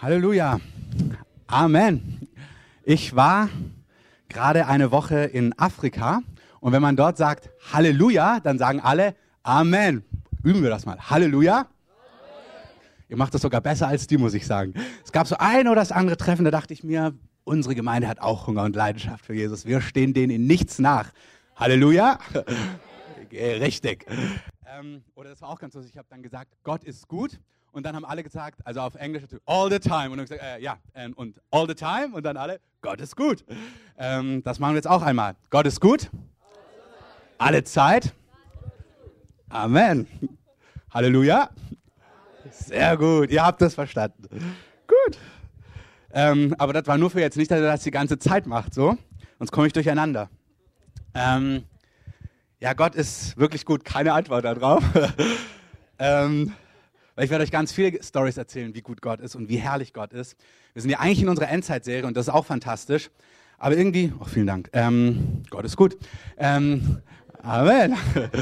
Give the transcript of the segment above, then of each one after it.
Halleluja. Amen. Ich war gerade eine Woche in Afrika und wenn man dort sagt Halleluja, dann sagen alle Amen. Üben wir das mal. Halleluja. Ihr macht das sogar besser als die, muss ich sagen. Es gab so ein oder das andere Treffen, da dachte ich mir, unsere Gemeinde hat auch Hunger und Leidenschaft für Jesus. Wir stehen denen in nichts nach. Halleluja. Richtig. Ähm, oder das war auch ganz lustig. Ich habe dann gesagt, Gott ist gut. Und dann haben alle gesagt, also auf Englisch, all the time. Und dann gesagt, äh, ja, ähm, und all the time. Und dann alle, Gott ist gut. Ähm, das machen wir jetzt auch einmal. Gott ist gut. Alle Zeit. Amen. Halleluja. Sehr gut, ihr habt das verstanden. Gut. Ähm, aber das war nur für jetzt nicht, dass er das die ganze Zeit macht, so. Sonst komme ich durcheinander. Ähm, ja, Gott ist wirklich gut. Keine Antwort darauf. ähm, weil ich werde euch ganz viele Stories erzählen, wie gut Gott ist und wie herrlich Gott ist. Wir sind ja eigentlich in unserer Endzeitserie und das ist auch fantastisch. Aber irgendwie, oh, vielen Dank, ähm, Gott ist gut. Ähm, Amen.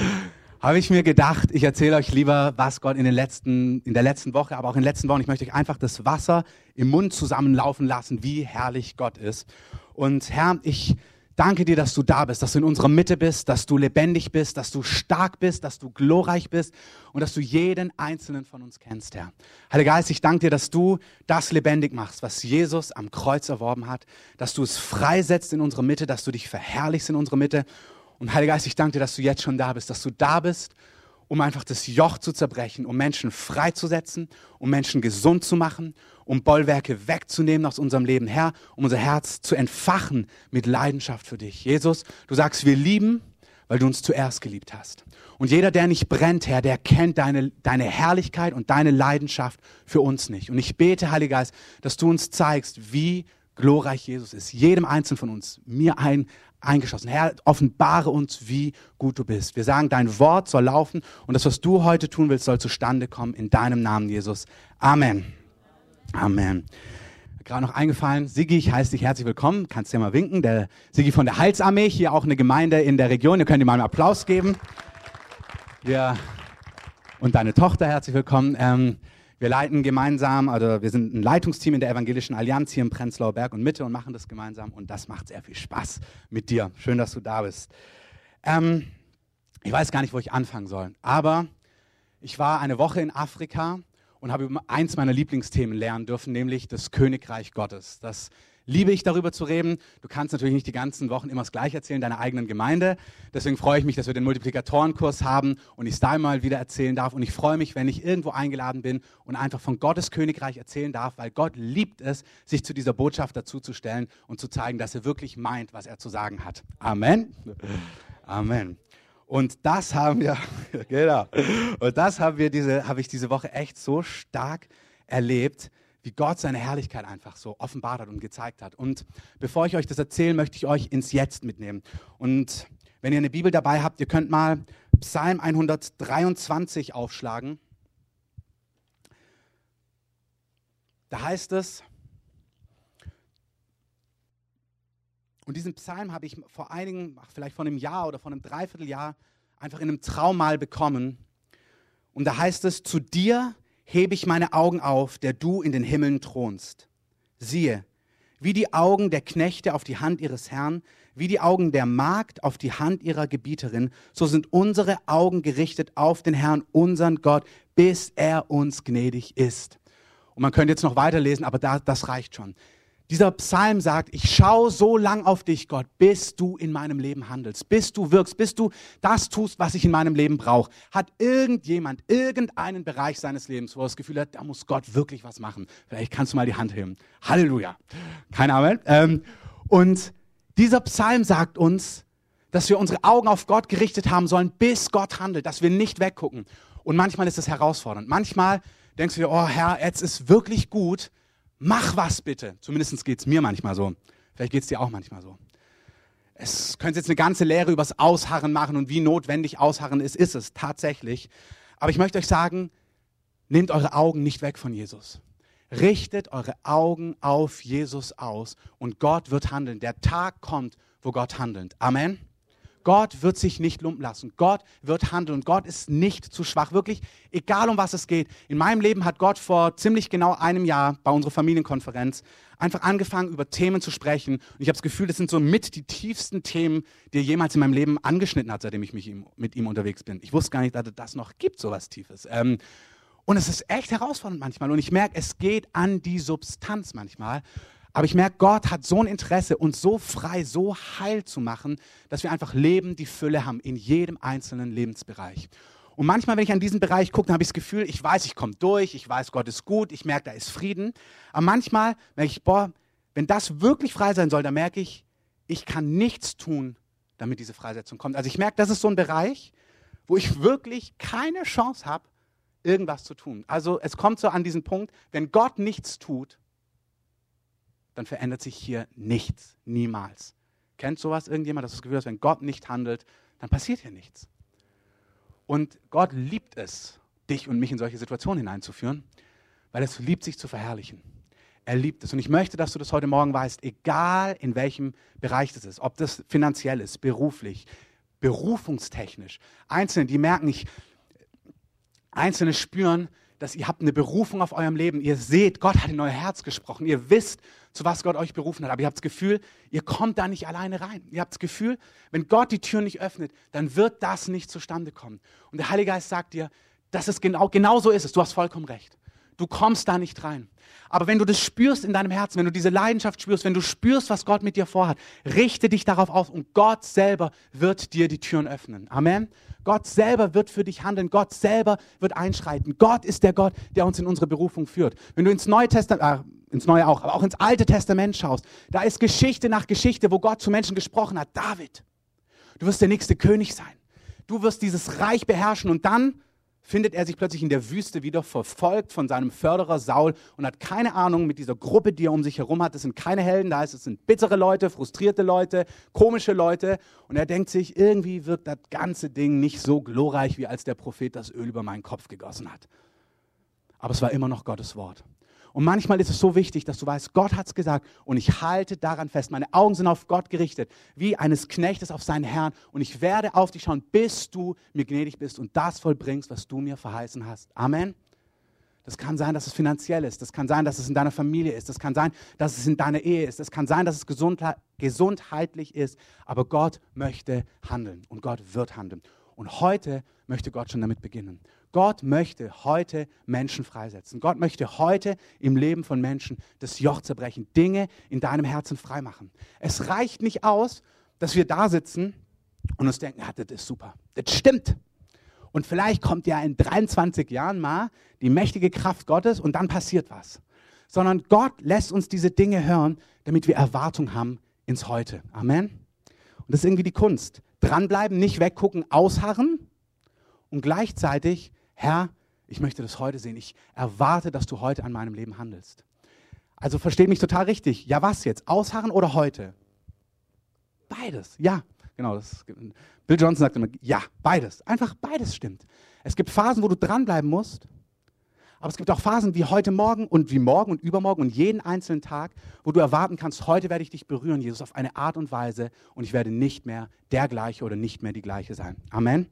Habe ich mir gedacht, ich erzähle euch lieber, was Gott in, den letzten, in der letzten Woche, aber auch in den letzten Wochen, ich möchte euch einfach das Wasser im Mund zusammenlaufen lassen, wie herrlich Gott ist. Und Herr, ich Danke dir, dass du da bist, dass du in unserer Mitte bist, dass du lebendig bist, dass du stark bist, dass du glorreich bist und dass du jeden einzelnen von uns kennst, Herr. Heiliger Geist, ich danke dir, dass du das lebendig machst, was Jesus am Kreuz erworben hat, dass du es freisetzt in unserer Mitte, dass du dich verherrlichst in unserer Mitte. Und Heiliger Geist, ich danke dir, dass du jetzt schon da bist, dass du da bist um einfach das Joch zu zerbrechen, um Menschen freizusetzen, um Menschen gesund zu machen, um Bollwerke wegzunehmen aus unserem Leben, Herr, um unser Herz zu entfachen mit Leidenschaft für dich. Jesus, du sagst, wir lieben, weil du uns zuerst geliebt hast. Und jeder, der nicht brennt, Herr, der kennt deine, deine Herrlichkeit und deine Leidenschaft für uns nicht. Und ich bete, Heiliger Geist, dass du uns zeigst, wie glorreich Jesus ist. Jedem Einzelnen von uns, mir ein, eingeschlossen. Herr, offenbare uns, wie gut du bist. Wir sagen, dein Wort soll laufen und das, was du heute tun willst, soll zustande kommen in deinem Namen, Jesus. Amen. Amen. Gerade noch eingefallen, Sigi, ich heiße dich herzlich willkommen. Kannst dir mal winken. Der Sigi von der Heilsarmee, hier auch eine Gemeinde in der Region. Ihr könnt ihm mal einen Applaus geben. Ja. Und deine Tochter, herzlich willkommen. Ähm, wir leiten gemeinsam, also wir sind ein Leitungsteam in der Evangelischen Allianz hier im Prenzlauer Berg und Mitte und machen das gemeinsam und das macht sehr viel Spaß mit dir. Schön, dass du da bist. Ähm, ich weiß gar nicht, wo ich anfangen soll, aber ich war eine Woche in Afrika und habe über eins meiner Lieblingsthemen lernen dürfen, nämlich das Königreich Gottes. Das liebe ich darüber zu reden. Du kannst natürlich nicht die ganzen Wochen immer das Gleiche erzählen, deiner eigenen Gemeinde. Deswegen freue ich mich, dass wir den Multiplikatorenkurs haben und ich es da mal wieder erzählen darf. Und ich freue mich, wenn ich irgendwo eingeladen bin und einfach von Gottes Königreich erzählen darf, weil Gott liebt es, sich zu dieser Botschaft dazuzustellen und zu zeigen, dass er wirklich meint, was er zu sagen hat. Amen. Amen. Und das haben wir, genau, und das haben wir diese, habe ich diese Woche echt so stark erlebt, wie Gott seine Herrlichkeit einfach so offenbart hat und gezeigt hat. Und bevor ich euch das erzähle, möchte ich euch ins Jetzt mitnehmen. Und wenn ihr eine Bibel dabei habt, ihr könnt mal Psalm 123 aufschlagen. Da heißt es, und diesen Psalm habe ich vor einigen, vielleicht vor einem Jahr oder vor einem Dreivierteljahr einfach in einem Traum mal bekommen. Und da heißt es, zu dir hebe ich meine Augen auf, der du in den Himmeln thronst. Siehe, wie die Augen der Knechte auf die Hand ihres Herrn, wie die Augen der Magd auf die Hand ihrer Gebieterin, so sind unsere Augen gerichtet auf den Herrn, unseren Gott, bis er uns gnädig ist. Und man könnte jetzt noch weiterlesen, aber da, das reicht schon. Dieser Psalm sagt, ich schaue so lang auf dich, Gott, bis du in meinem Leben handelst, bis du wirkst, bis du das tust, was ich in meinem Leben brauche. Hat irgendjemand irgendeinen Bereich seines Lebens, wo er das Gefühl hat, da muss Gott wirklich was machen? Vielleicht kannst du mal die Hand heben. Halleluja. Keine Ahnung. Ähm, und dieser Psalm sagt uns, dass wir unsere Augen auf Gott gerichtet haben sollen, bis Gott handelt, dass wir nicht weggucken. Und manchmal ist es herausfordernd. Manchmal denkst du dir, oh Herr, jetzt ist wirklich gut, mach was bitte. Zumindest geht es mir manchmal so. Vielleicht geht es dir auch manchmal so. Es könnte jetzt eine ganze Lehre übers Ausharren machen und wie notwendig Ausharren ist, ist es tatsächlich. Aber ich möchte euch sagen, nehmt eure Augen nicht weg von Jesus. Richtet eure Augen auf Jesus aus und Gott wird handeln. Der Tag kommt, wo Gott handelt. Amen. Gott wird sich nicht lumpen lassen. Gott wird handeln. Gott ist nicht zu schwach. Wirklich, egal um was es geht. In meinem Leben hat Gott vor ziemlich genau einem Jahr bei unserer Familienkonferenz einfach angefangen, über Themen zu sprechen. Und ich habe das Gefühl, das sind so mit die tiefsten Themen, die er jemals in meinem Leben angeschnitten hat, seitdem ich mich mit ihm unterwegs bin. Ich wusste gar nicht, dass es das noch gibt, so was Tiefes. Ähm, und es ist echt herausfordernd manchmal. Und ich merke, es geht an die Substanz manchmal. Aber ich merke, Gott hat so ein Interesse, uns so frei, so heil zu machen, dass wir einfach Leben, die Fülle haben in jedem einzelnen Lebensbereich. Und manchmal, wenn ich an diesen Bereich gucke, dann habe ich das Gefühl, ich weiß, ich komme durch, ich weiß, Gott ist gut, ich merke, da ist Frieden. Aber manchmal merke ich, boah, wenn das wirklich frei sein soll, dann merke ich, ich kann nichts tun, damit diese Freisetzung kommt. Also ich merke, das ist so ein Bereich, wo ich wirklich keine Chance habe, irgendwas zu tun. Also es kommt so an diesen Punkt, wenn Gott nichts tut, dann verändert sich hier nichts, niemals. Kennt sowas irgendjemand, dass das Gefühl hat, wenn Gott nicht handelt, dann passiert hier nichts. Und Gott liebt es, dich und mich in solche Situationen hineinzuführen, weil es liebt, sich zu verherrlichen. Er liebt es. Und ich möchte, dass du das heute Morgen weißt, egal in welchem Bereich das ist, ob das finanziell ist, beruflich, berufungstechnisch. Einzelne, die merken, ich, Einzelne spüren, dass ihr habt eine Berufung auf eurem Leben. Ihr seht, Gott hat in euer Herz gesprochen. Ihr wisst, zu was Gott euch berufen hat. Aber ihr habt das Gefühl, ihr kommt da nicht alleine rein. Ihr habt das Gefühl, wenn Gott die Tür nicht öffnet, dann wird das nicht zustande kommen. Und der Heilige Geist sagt dir, dass es genau, genau so ist. Du hast vollkommen recht. Du kommst da nicht rein. Aber wenn du das spürst in deinem Herzen, wenn du diese Leidenschaft spürst, wenn du spürst, was Gott mit dir vorhat, richte dich darauf aus und Gott selber wird dir die Türen öffnen. Amen. Gott selber wird für dich handeln. Gott selber wird einschreiten. Gott ist der Gott, der uns in unsere Berufung führt. Wenn du ins Neue Testament, äh, ins Neue auch, aber auch ins Alte Testament schaust, da ist Geschichte nach Geschichte, wo Gott zu Menschen gesprochen hat. David, du wirst der nächste König sein. Du wirst dieses Reich beherrschen und dann findet er sich plötzlich in der Wüste wieder verfolgt von seinem Förderer Saul und hat keine Ahnung mit dieser Gruppe, die er um sich herum hat. Das sind keine Helden, da heißt es sind bittere Leute, frustrierte Leute, komische Leute. Und er denkt sich, irgendwie wirkt das ganze Ding nicht so glorreich, wie als der Prophet das Öl über meinen Kopf gegossen hat. Aber es war immer noch Gottes Wort. Und manchmal ist es so wichtig, dass du weißt, Gott hat es gesagt und ich halte daran fest. Meine Augen sind auf Gott gerichtet, wie eines Knechtes auf seinen Herrn. Und ich werde auf dich schauen, bis du mir gnädig bist und das vollbringst, was du mir verheißen hast. Amen. Das kann sein, dass es finanziell ist. Das kann sein, dass es in deiner Familie ist. Das kann sein, dass es in deiner Ehe ist. Das kann sein, dass es gesundheitlich ist. Aber Gott möchte handeln und Gott wird handeln. Und heute möchte Gott schon damit beginnen. Gott möchte heute Menschen freisetzen. Gott möchte heute im Leben von Menschen das Joch zerbrechen, Dinge in deinem Herzen freimachen. Es reicht nicht aus, dass wir da sitzen und uns denken, ja, das ist super, das stimmt. Und vielleicht kommt ja in 23 Jahren mal die mächtige Kraft Gottes und dann passiert was. Sondern Gott lässt uns diese Dinge hören, damit wir Erwartung haben ins Heute. Amen. Und das ist irgendwie die Kunst. Dranbleiben, nicht weggucken, ausharren und gleichzeitig Herr, ich möchte das heute sehen. Ich erwarte, dass du heute an meinem Leben handelst. Also versteht mich total richtig. Ja, was jetzt? Ausharren oder heute? Beides. Ja, genau. Das, Bill Johnson sagt immer, ja, beides. Einfach beides stimmt. Es gibt Phasen, wo du dranbleiben musst. Aber es gibt auch Phasen wie heute Morgen und wie morgen und übermorgen und jeden einzelnen Tag, wo du erwarten kannst, heute werde ich dich berühren, Jesus, auf eine Art und Weise und ich werde nicht mehr der gleiche oder nicht mehr die gleiche sein. Amen.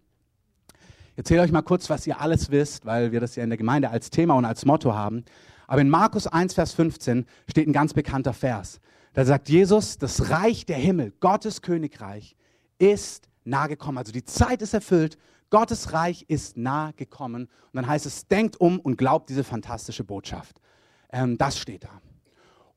Ich erzähle euch mal kurz, was ihr alles wisst, weil wir das ja in der Gemeinde als Thema und als Motto haben. Aber in Markus 1, Vers 15 steht ein ganz bekannter Vers. Da sagt Jesus, das Reich der Himmel, Gottes Königreich, ist nahe gekommen. Also die Zeit ist erfüllt, Gottes Reich ist nahe gekommen. Und dann heißt es, denkt um und glaubt diese fantastische Botschaft. Ähm, das steht da.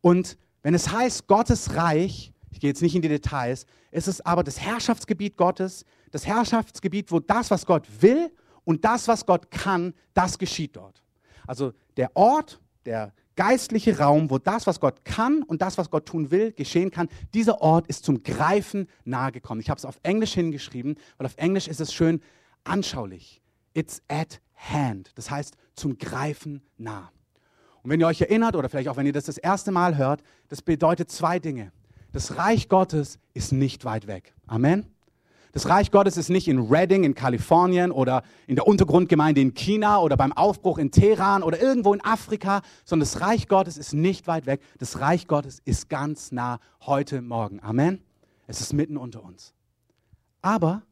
Und wenn es heißt, Gottes Reich, ich gehe jetzt nicht in die Details, ist es aber das Herrschaftsgebiet Gottes, das Herrschaftsgebiet, wo das, was Gott will und das, was Gott kann, das geschieht dort. Also der Ort, der geistliche Raum, wo das, was Gott kann und das, was Gott tun will, geschehen kann, dieser Ort ist zum Greifen nahegekommen. Ich habe es auf Englisch hingeschrieben, weil auf Englisch ist es schön anschaulich. It's at hand. Das heißt zum Greifen nah. Und wenn ihr euch erinnert oder vielleicht auch wenn ihr das das erste Mal hört, das bedeutet zwei Dinge. Das Reich Gottes ist nicht weit weg. Amen. Das Reich Gottes ist nicht in Redding in Kalifornien oder in der Untergrundgemeinde in China oder beim Aufbruch in Teheran oder irgendwo in Afrika, sondern das Reich Gottes ist nicht weit weg. Das Reich Gottes ist ganz nah heute Morgen. Amen. Es ist mitten unter uns. Aber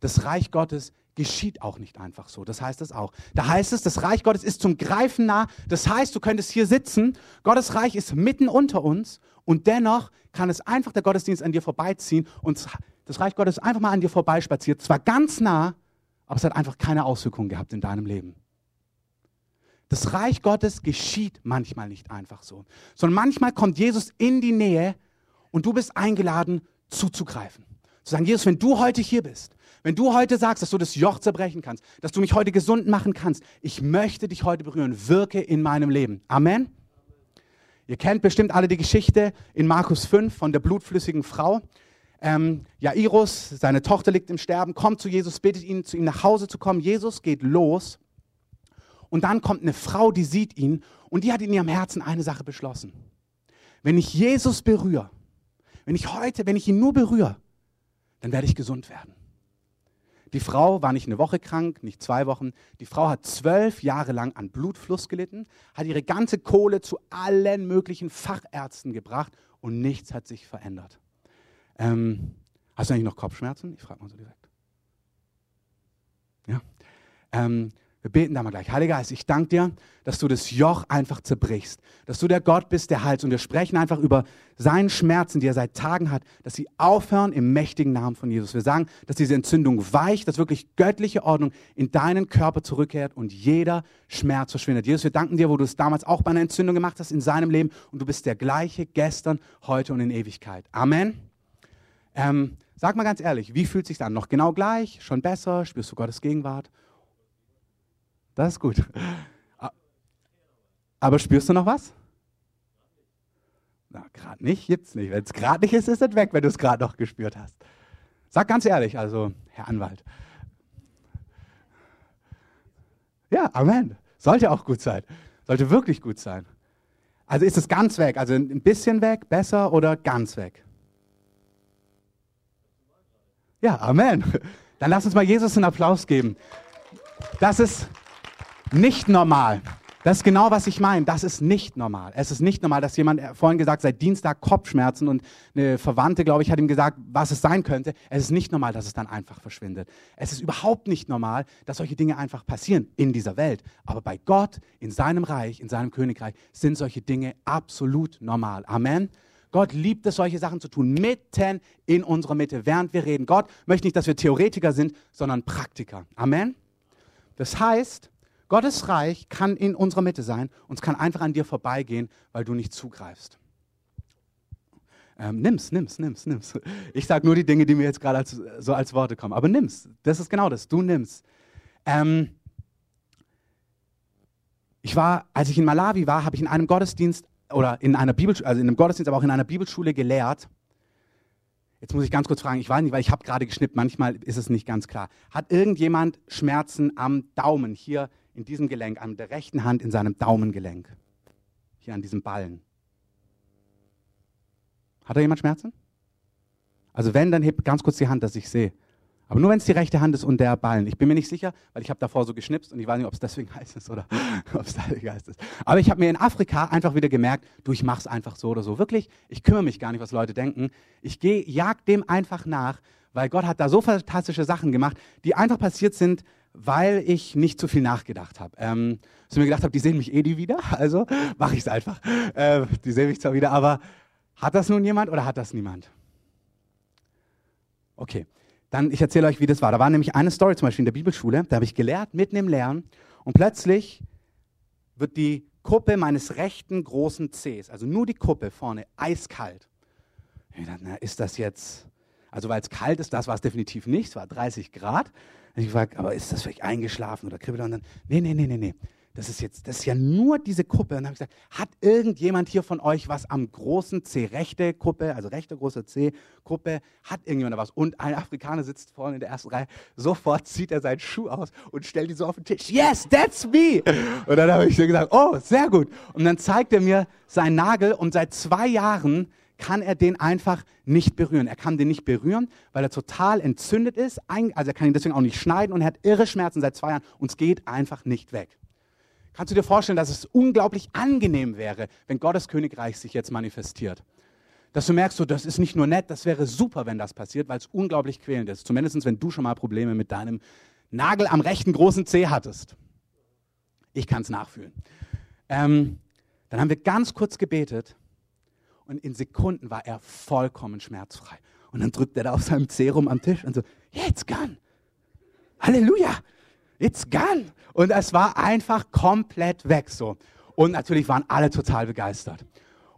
das Reich Gottes geschieht auch nicht einfach so. Das heißt es auch. Da heißt es, das Reich Gottes ist zum Greifen nah. Das heißt, du könntest hier sitzen, Gottes Reich ist mitten unter uns und dennoch kann es einfach der Gottesdienst an dir vorbeiziehen und das Reich Gottes einfach mal an dir vorbeispaziert. Zwar ganz nah, aber es hat einfach keine Auswirkungen gehabt in deinem Leben. Das Reich Gottes geschieht manchmal nicht einfach so, sondern manchmal kommt Jesus in die Nähe und du bist eingeladen zuzugreifen. Zu sagen, Jesus, wenn du heute hier bist, wenn du heute sagst, dass du das Joch zerbrechen kannst, dass du mich heute gesund machen kannst, ich möchte dich heute berühren, wirke in meinem Leben. Amen. Ihr kennt bestimmt alle die Geschichte in Markus 5 von der blutflüssigen Frau. Ähm, Jairus, seine Tochter liegt im Sterben, kommt zu Jesus, bittet ihn, zu ihm nach Hause zu kommen. Jesus geht los und dann kommt eine Frau, die sieht ihn und die hat in ihrem Herzen eine Sache beschlossen. Wenn ich Jesus berühre, wenn ich heute, wenn ich ihn nur berühre, dann werde ich gesund werden. Die Frau war nicht eine Woche krank, nicht zwei Wochen. Die Frau hat zwölf Jahre lang an Blutfluss gelitten, hat ihre ganze Kohle zu allen möglichen Fachärzten gebracht und nichts hat sich verändert. Ähm, hast du eigentlich noch Kopfschmerzen? Ich frage mal so direkt. Ja. Ähm, wir beten da mal gleich. Heiliger Geist, ich danke dir, dass du das Joch einfach zerbrichst. Dass du der Gott bist, der heilt. Und wir sprechen einfach über seinen Schmerzen, die er seit Tagen hat, dass sie aufhören im mächtigen Namen von Jesus. Wir sagen, dass diese Entzündung weicht, dass wirklich göttliche Ordnung in deinen Körper zurückkehrt und jeder Schmerz verschwindet. Jesus, wir danken dir, wo du es damals auch bei einer Entzündung gemacht hast in seinem Leben. Und du bist der gleiche gestern, heute und in Ewigkeit. Amen. Ähm, sag mal ganz ehrlich, wie fühlt es sich an? Noch genau gleich? Schon besser? Spürst du Gottes Gegenwart? Das ist gut. Aber spürst du noch was? Na, gerade nicht, gibt's nicht. Wenn es gerade nicht ist, ist es weg, wenn du es gerade noch gespürt hast. Sag ganz ehrlich, also, Herr Anwalt. Ja, Amen. Sollte auch gut sein. Sollte wirklich gut sein. Also ist es ganz weg, also ein bisschen weg, besser oder ganz weg? Ja, Amen. Dann lass uns mal Jesus einen Applaus geben. Das ist, nicht normal. Das ist genau, was ich meine. Das ist nicht normal. Es ist nicht normal, dass jemand äh, vorhin gesagt seit Dienstag Kopfschmerzen und eine Verwandte, glaube ich, hat ihm gesagt, was es sein könnte. Es ist nicht normal, dass es dann einfach verschwindet. Es ist überhaupt nicht normal, dass solche Dinge einfach passieren in dieser Welt. Aber bei Gott, in seinem Reich, in seinem Königreich, sind solche Dinge absolut normal. Amen. Gott liebt es, solche Sachen zu tun, mitten in unserer Mitte, während wir reden. Gott möchte nicht, dass wir Theoretiker sind, sondern Praktiker. Amen. Das heißt, Gottes Reich kann in unserer Mitte sein und es kann einfach an dir vorbeigehen, weil du nicht zugreifst. Ähm, nimm's, nimm's, nimm's, nimm's. Ich sage nur die Dinge, die mir jetzt gerade so als Worte kommen. Aber nimm's. Das ist genau das. Du nimmst. Ähm, ich war, als ich in Malawi war, habe ich in einem Gottesdienst oder in einer Bibelschule, also in einem Gottesdienst, aber auch in einer Bibelschule gelehrt. Jetzt muss ich ganz kurz fragen, ich weiß nicht, weil ich habe gerade geschnippt, manchmal ist es nicht ganz klar. Hat irgendjemand Schmerzen am Daumen hier in diesem Gelenk, an der rechten Hand in seinem Daumengelenk. Hier an diesem Ballen. Hat da jemand Schmerzen? Also wenn, dann hebt ganz kurz die Hand, dass ich sehe. Aber nur wenn es die rechte Hand ist und der Ballen. Ich bin mir nicht sicher, weil ich habe davor so geschnipst und ich weiß nicht, ob es deswegen heiß ist oder ob es deswegen heiß ist. Aber ich habe mir in Afrika einfach wieder gemerkt, du, ich mache es einfach so oder so. Wirklich, ich kümmere mich gar nicht, was Leute denken. Ich gehe, jag dem einfach nach, weil Gott hat da so fantastische Sachen gemacht, die einfach passiert sind, weil ich nicht zu viel nachgedacht habe. Ähm, so mir gedacht habe, die sehen mich eh nie wieder, also mache ich es einfach. Äh, die sehen mich zwar wieder, aber hat das nun jemand oder hat das niemand? Okay, dann ich erzähle euch, wie das war. Da war nämlich eine Story zum Beispiel in der Bibelschule, da habe ich gelehrt, mitten im Lernen und plötzlich wird die Kuppe meines rechten großen Cs, also nur die Kuppe vorne, eiskalt. Ich dachte, na, ist das jetzt, also weil es kalt ist, das war es definitiv nicht, es war 30 Grad. Ich gefragt, aber ist das vielleicht eingeschlafen oder kribbelt? Und dann, nee, nee, nee, nee, nee. Das ist jetzt, das ist ja nur diese Kuppe. Und dann habe ich gesagt, hat irgendjemand hier von euch was am großen C, rechte Kuppe, also rechte große C, Kuppe, hat irgendjemand da was? Und ein Afrikaner sitzt vorne in der ersten Reihe, sofort zieht er seinen Schuh aus und stellt ihn so auf den Tisch. Yes, that's me! Und dann habe ich gesagt, oh, sehr gut. Und dann zeigt er mir seinen Nagel und seit zwei Jahren kann er den einfach nicht berühren. Er kann den nicht berühren, weil er total entzündet ist. Also er kann ihn deswegen auch nicht schneiden und er hat irre Schmerzen seit zwei Jahren und es geht einfach nicht weg. Kannst du dir vorstellen, dass es unglaublich angenehm wäre, wenn Gottes Königreich sich jetzt manifestiert? dass du merkst, so, das ist nicht nur nett, das wäre super, wenn das passiert, weil es unglaublich quälend ist. Zumindest wenn du schon mal Probleme mit deinem Nagel am rechten großen Zeh hattest. Ich kann es nachfühlen. Ähm, dann haben wir ganz kurz gebetet und in Sekunden war er vollkommen schmerzfrei. Und dann drückt er da auf seinem Zeh rum am Tisch und so, jetzt yeah, gone. Halleluja, it's gone. Und es war einfach komplett weg so. Und natürlich waren alle total begeistert.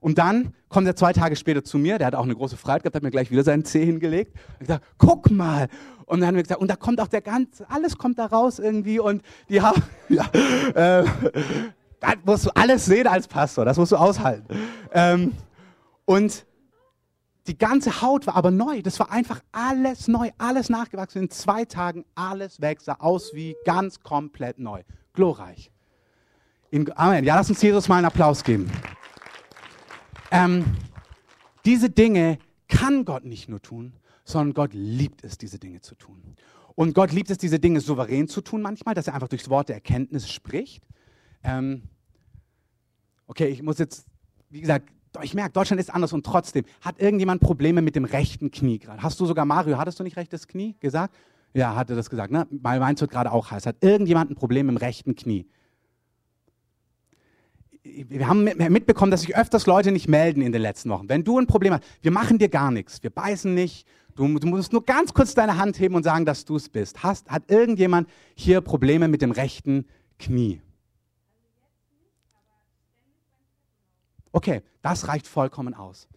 Und dann kommt er zwei Tage später zu mir, der hat auch eine große Freiheit gehabt, hat mir gleich wieder seinen Zeh hingelegt. Und gesagt, guck mal. Und dann haben wir gesagt, und da kommt auch der ganze, alles kommt da raus irgendwie und die haben, ja, äh, das musst du alles sehen als Pastor, das musst du aushalten. Ähm, und die ganze Haut war aber neu. Das war einfach alles neu, alles nachgewachsen. In zwei Tagen alles weg, sah aus wie ganz komplett neu. Glorreich. In, Amen. Ja, lass uns Jesus mal einen Applaus geben. Ähm, diese Dinge kann Gott nicht nur tun, sondern Gott liebt es, diese Dinge zu tun. Und Gott liebt es, diese Dinge souverän zu tun manchmal, dass er einfach durchs Wort der Erkenntnis spricht. Ähm, okay, ich muss jetzt, wie gesagt, ich merke, Deutschland ist anders und trotzdem hat irgendjemand Probleme mit dem rechten Knie gerade. Hast du sogar, Mario, hattest du nicht rechtes Knie gesagt? Ja, hatte das gesagt, ne? Weil meins wird gerade auch heiß. Hat irgendjemand ein Problem im rechten Knie? wir haben mitbekommen, dass sich öfters Leute nicht melden in den letzten Wochen. Wenn du ein Problem hast, wir machen dir gar nichts, wir beißen nicht, du, du musst nur ganz kurz deine Hand heben und sagen, dass du es bist. Hast, hat irgendjemand hier Probleme mit dem rechten Knie? Okay, das reicht vollkommen aus.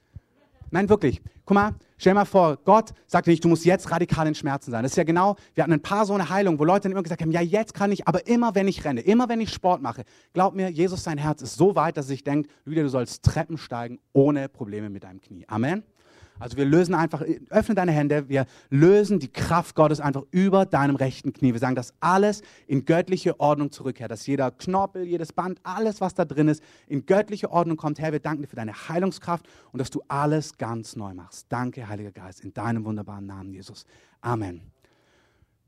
Nein, wirklich. Guck mal, stell mal vor, Gott sagt nicht, du musst jetzt radikal in Schmerzen sein. Das ist ja genau, wir hatten ein paar so eine Heilung, wo Leute dann immer gesagt haben, ja, jetzt kann ich, aber immer wenn ich renne, immer wenn ich Sport mache. Glaub mir, Jesus, sein Herz ist so weit, dass sich denkt, Lydia, du sollst Treppen steigen ohne Probleme mit deinem Knie. Amen. Also wir lösen einfach, öffne deine Hände, wir lösen die Kraft Gottes einfach über deinem rechten Knie. Wir sagen, dass alles in göttliche Ordnung zurückkehrt, dass jeder Knorpel, jedes Band, alles, was da drin ist, in göttliche Ordnung kommt. Herr, wir danken dir für deine Heilungskraft und dass du alles ganz neu machst. Danke, Heiliger Geist, in deinem wunderbaren Namen, Jesus. Amen.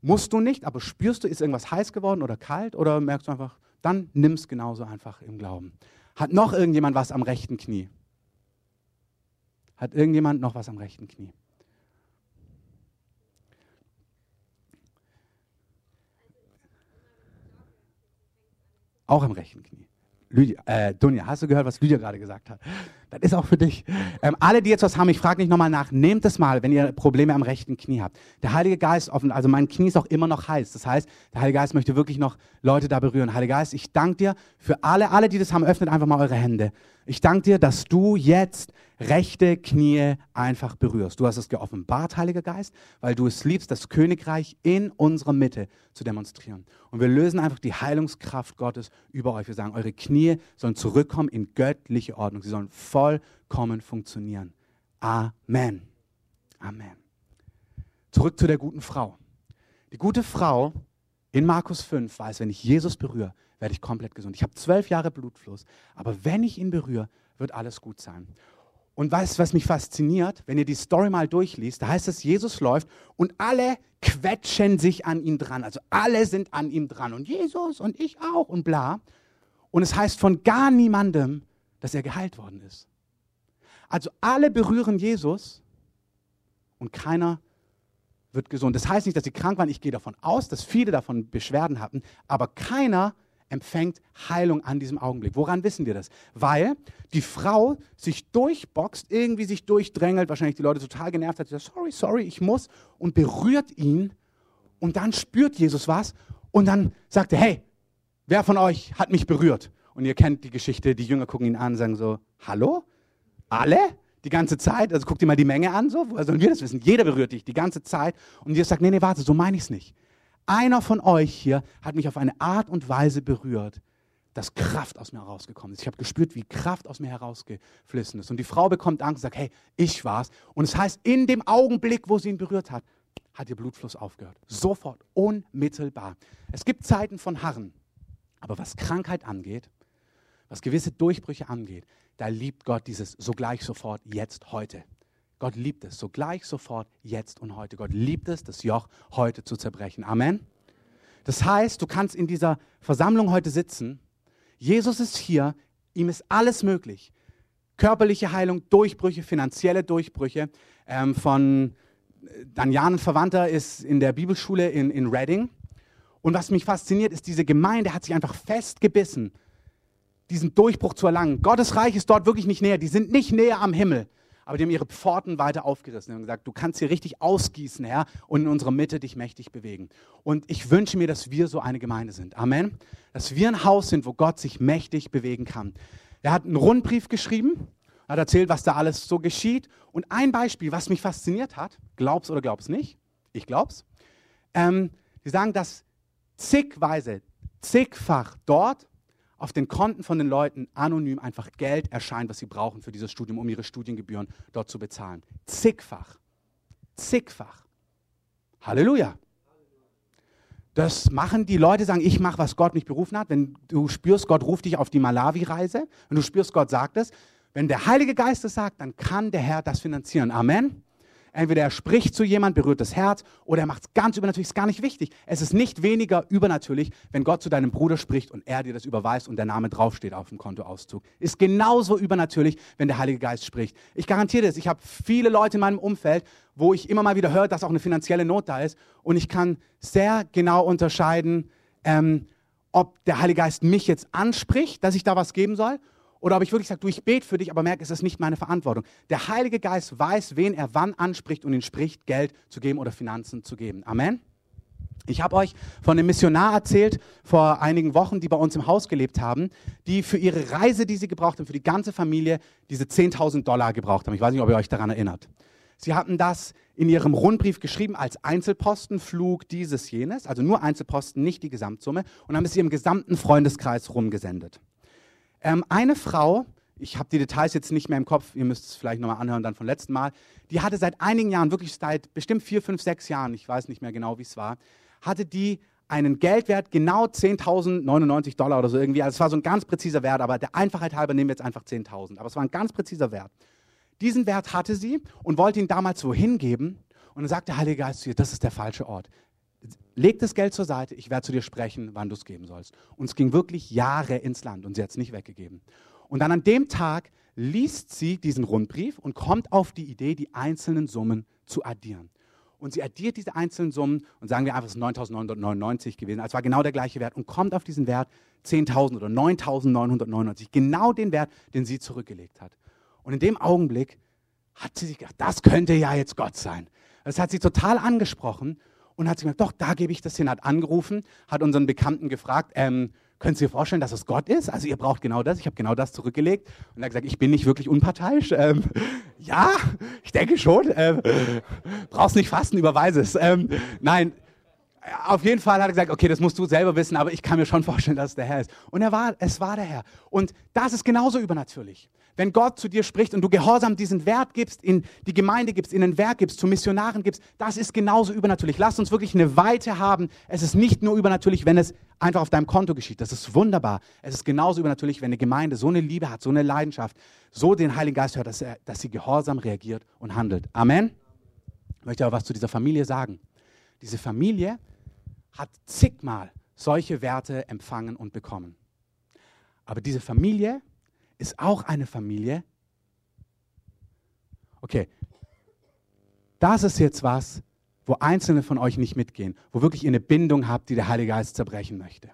Musst du nicht, aber spürst du, ist irgendwas heiß geworden oder kalt oder merkst du einfach, dann nimm es genauso einfach im Glauben. Hat noch irgendjemand was am rechten Knie? Hat irgendjemand noch was am rechten Knie? Auch am rechten Knie. Lydia, äh, Dunja, hast du gehört, was Lydia gerade gesagt hat? Das ist auch für dich. Ähm, alle, die jetzt was haben, ich frage nicht nochmal nach, nehmt es mal, wenn ihr Probleme am rechten Knie habt. Der Heilige Geist, offen, also mein Knie ist auch immer noch heiß. Das heißt, der Heilige Geist möchte wirklich noch Leute da berühren. Heiliger Geist, ich danke dir für alle, alle, die das haben, öffnet einfach mal eure Hände. Ich danke dir, dass du jetzt rechte Knie einfach berührst. Du hast es geoffenbart, Heiliger Geist, weil du es liebst, das Königreich in unserer Mitte zu demonstrieren. Und wir lösen einfach die Heilungskraft Gottes über euch. Wir sagen, eure Knie sollen zurückkommen in göttliche Ordnung. Sie sollen vollkommen funktionieren. Amen. Amen. Zurück zu der guten Frau. Die gute Frau in Markus 5 weiß, wenn ich Jesus berühre, werde ich komplett gesund. Ich habe zwölf Jahre Blutfluss, aber wenn ich ihn berühre, wird alles gut sein. Und weißt du, was mich fasziniert? Wenn ihr die Story mal durchliest, da heißt es, Jesus läuft und alle quetschen sich an ihm dran. Also alle sind an ihm dran. Und Jesus und ich auch und bla. Und es heißt von gar niemandem, dass er geheilt worden ist. Also alle berühren Jesus und keiner wird gesund. Das heißt nicht, dass sie krank waren. Ich gehe davon aus, dass viele davon Beschwerden hatten, aber keiner empfängt Heilung an diesem Augenblick. Woran wissen wir das? Weil die Frau sich durchboxt, irgendwie sich durchdrängelt, wahrscheinlich die Leute total genervt hat, sagt, sorry, sorry, ich muss und berührt ihn und dann spürt Jesus was und dann sagt er, hey, wer von euch hat mich berührt? Und ihr kennt die Geschichte, die Jünger gucken ihn an und sagen so, hallo? Alle? Die ganze Zeit? Also guckt ihr mal die Menge an, so, woher sollen wir das wissen? Jeder berührt dich die ganze Zeit. Und Jesus sagt, nee, nee, warte, so meine ich es nicht. Einer von euch hier hat mich auf eine Art und Weise berührt, dass Kraft aus mir herausgekommen ist. Ich habe gespürt, wie Kraft aus mir herausgeflossen ist. Und die Frau bekommt Angst und sagt, hey, ich war's. Und es heißt, in dem Augenblick, wo sie ihn berührt hat, hat ihr Blutfluss aufgehört. Sofort, unmittelbar. Es gibt Zeiten von Harren. Aber was Krankheit angeht, was gewisse Durchbrüche angeht, da liebt Gott dieses sogleich, sofort, jetzt, heute. Gott liebt es, sogleich, sofort, jetzt und heute. Gott liebt es, das Joch heute zu zerbrechen. Amen. Das heißt, du kannst in dieser Versammlung heute sitzen. Jesus ist hier, ihm ist alles möglich. körperliche Heilung, Durchbrüche, finanzielle Durchbrüche. Ähm, von äh, Danjan, ein Verwandter, ist in der Bibelschule in, in Reading. Und was mich fasziniert, ist, diese Gemeinde hat sich einfach festgebissen, diesen Durchbruch zu erlangen. Gottes Reich ist dort wirklich nicht näher. Die sind nicht näher am Himmel. Aber die haben ihre Pforten weiter aufgerissen und gesagt, du kannst hier richtig ausgießen, Herr, und in unserer Mitte dich mächtig bewegen. Und ich wünsche mir, dass wir so eine Gemeinde sind. Amen. Dass wir ein Haus sind, wo Gott sich mächtig bewegen kann. Er hat einen Rundbrief geschrieben, hat erzählt, was da alles so geschieht. Und ein Beispiel, was mich fasziniert hat, glaub's oder glaub's nicht, ich glaub's. Ähm, sie sagen, dass zigweise, zigfach dort auf den Konten von den Leuten anonym einfach Geld erscheint, was sie brauchen für dieses Studium, um ihre Studiengebühren dort zu bezahlen. Zigfach. Zigfach. Halleluja. Das machen die Leute, sagen, ich mache, was Gott mich berufen hat. Wenn du spürst, Gott ruft dich auf die Malawi-Reise, wenn du spürst, Gott sagt es, wenn der Heilige Geist es sagt, dann kann der Herr das finanzieren. Amen. Entweder er spricht zu jemand, berührt das Herz, oder er macht es ganz übernatürlich. Ist gar nicht wichtig. Es ist nicht weniger übernatürlich, wenn Gott zu deinem Bruder spricht und er dir das überweist und der Name draufsteht auf dem Kontoauszug. Ist genauso übernatürlich, wenn der Heilige Geist spricht. Ich garantiere das. Ich habe viele Leute in meinem Umfeld, wo ich immer mal wieder höre, dass auch eine finanzielle Not da ist. Und ich kann sehr genau unterscheiden, ähm, ob der Heilige Geist mich jetzt anspricht, dass ich da was geben soll, oder ob ich wirklich sage, du, ich bete für dich, aber merke, es ist nicht meine Verantwortung. Der Heilige Geist weiß, wen er wann anspricht und ihn spricht, Geld zu geben oder Finanzen zu geben. Amen. Ich habe euch von einem Missionar erzählt vor einigen Wochen, die bei uns im Haus gelebt haben, die für ihre Reise, die sie gebraucht haben, für die ganze Familie, diese 10.000 Dollar gebraucht haben. Ich weiß nicht, ob ihr euch daran erinnert. Sie hatten das in ihrem Rundbrief geschrieben als Einzelpostenflug dieses, jenes, also nur Einzelposten, nicht die Gesamtsumme, und haben es ihrem gesamten Freundeskreis rumgesendet. Ähm, eine Frau, ich habe die Details jetzt nicht mehr im Kopf, ihr müsst es vielleicht nochmal anhören dann vom letzten Mal, die hatte seit einigen Jahren, wirklich seit bestimmt vier, fünf, sechs Jahren, ich weiß nicht mehr genau, wie es war, hatte die einen Geldwert genau 10.099 Dollar oder so irgendwie. Also es war so ein ganz präziser Wert, aber der Einfachheit halber nehmen wir jetzt einfach 10.000. Aber es war ein ganz präziser Wert. Diesen Wert hatte sie und wollte ihn damals so hingeben. Und dann sagte der Heilige Geist zu ihr, das ist der falsche Ort leg das Geld zur Seite, ich werde zu dir sprechen, wann du es geben sollst. Und es ging wirklich Jahre ins Land und sie hat es nicht weggegeben. Und dann an dem Tag liest sie diesen Rundbrief und kommt auf die Idee, die einzelnen Summen zu addieren. Und sie addiert diese einzelnen Summen und sagen wir einfach, es ist 9.999 gewesen. Es war genau der gleiche Wert und kommt auf diesen Wert 10.000 oder 9.999. Genau den Wert, den sie zurückgelegt hat. Und in dem Augenblick hat sie sich gedacht, das könnte ja jetzt Gott sein. Das hat sie total angesprochen und hat sich gesagt, doch, da gebe ich das hin, hat angerufen, hat unseren Bekannten gefragt, ähm, können Sie sich vorstellen, dass es Gott ist? Also ihr braucht genau das, ich habe genau das zurückgelegt. Und er hat gesagt, ich bin nicht wirklich unparteiisch. Ähm, ja, ich denke schon. Ähm, brauchst nicht fasten, überweise es. Ähm, nein, auf jeden Fall hat er gesagt, okay, das musst du selber wissen, aber ich kann mir schon vorstellen, dass es der Herr ist. Und er war, es war der Herr. Und das ist genauso übernatürlich. Wenn Gott zu dir spricht und du gehorsam diesen Wert gibst, in die Gemeinde gibst, in ein Werk gibst, zu Missionaren gibst, das ist genauso übernatürlich. Lass uns wirklich eine Weite haben. Es ist nicht nur übernatürlich, wenn es einfach auf deinem Konto geschieht. Das ist wunderbar. Es ist genauso übernatürlich, wenn eine Gemeinde so eine Liebe hat, so eine Leidenschaft, so den Heiligen Geist hört, dass, er, dass sie gehorsam reagiert und handelt. Amen. Ich möchte aber was zu dieser Familie sagen. Diese Familie hat zigmal solche Werte empfangen und bekommen. Aber diese Familie ist auch eine Familie. Okay, das ist jetzt was, wo Einzelne von euch nicht mitgehen, wo wirklich ihr eine Bindung habt, die der Heilige Geist zerbrechen möchte.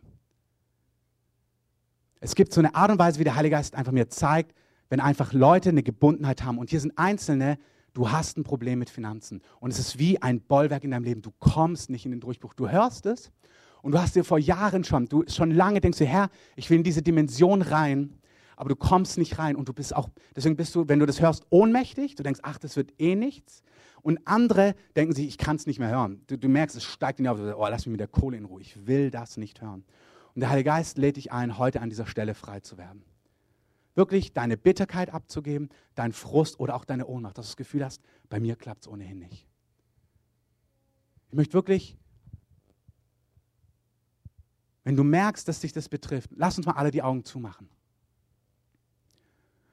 Es gibt so eine Art und Weise, wie der Heilige Geist einfach mir zeigt, wenn einfach Leute eine Gebundenheit haben. Und hier sind Einzelne, du hast ein Problem mit Finanzen. Und es ist wie ein Bollwerk in deinem Leben. Du kommst nicht in den Durchbruch. Du hörst es und du hast dir vor Jahren schon, du schon lange denkst du, Herr, ich will in diese Dimension rein, aber du kommst nicht rein und du bist auch, deswegen bist du, wenn du das hörst, ohnmächtig. Du denkst, ach, das wird eh nichts. Und andere denken sich, ich kann es nicht mehr hören. Du, du, merkst, es steigt in dir auf, oh, lass mich mit der Kohle in Ruhe. Ich will das nicht hören. Und der Heilige Geist lädt dich ein, heute an dieser Stelle frei zu werden. Wirklich deine Bitterkeit abzugeben, dein Frust oder auch deine Ohnmacht, dass du das Gefühl hast, bei mir klappt es ohnehin nicht. Ich möchte wirklich, wenn du merkst, dass dich das betrifft, lass uns mal alle die Augen zumachen.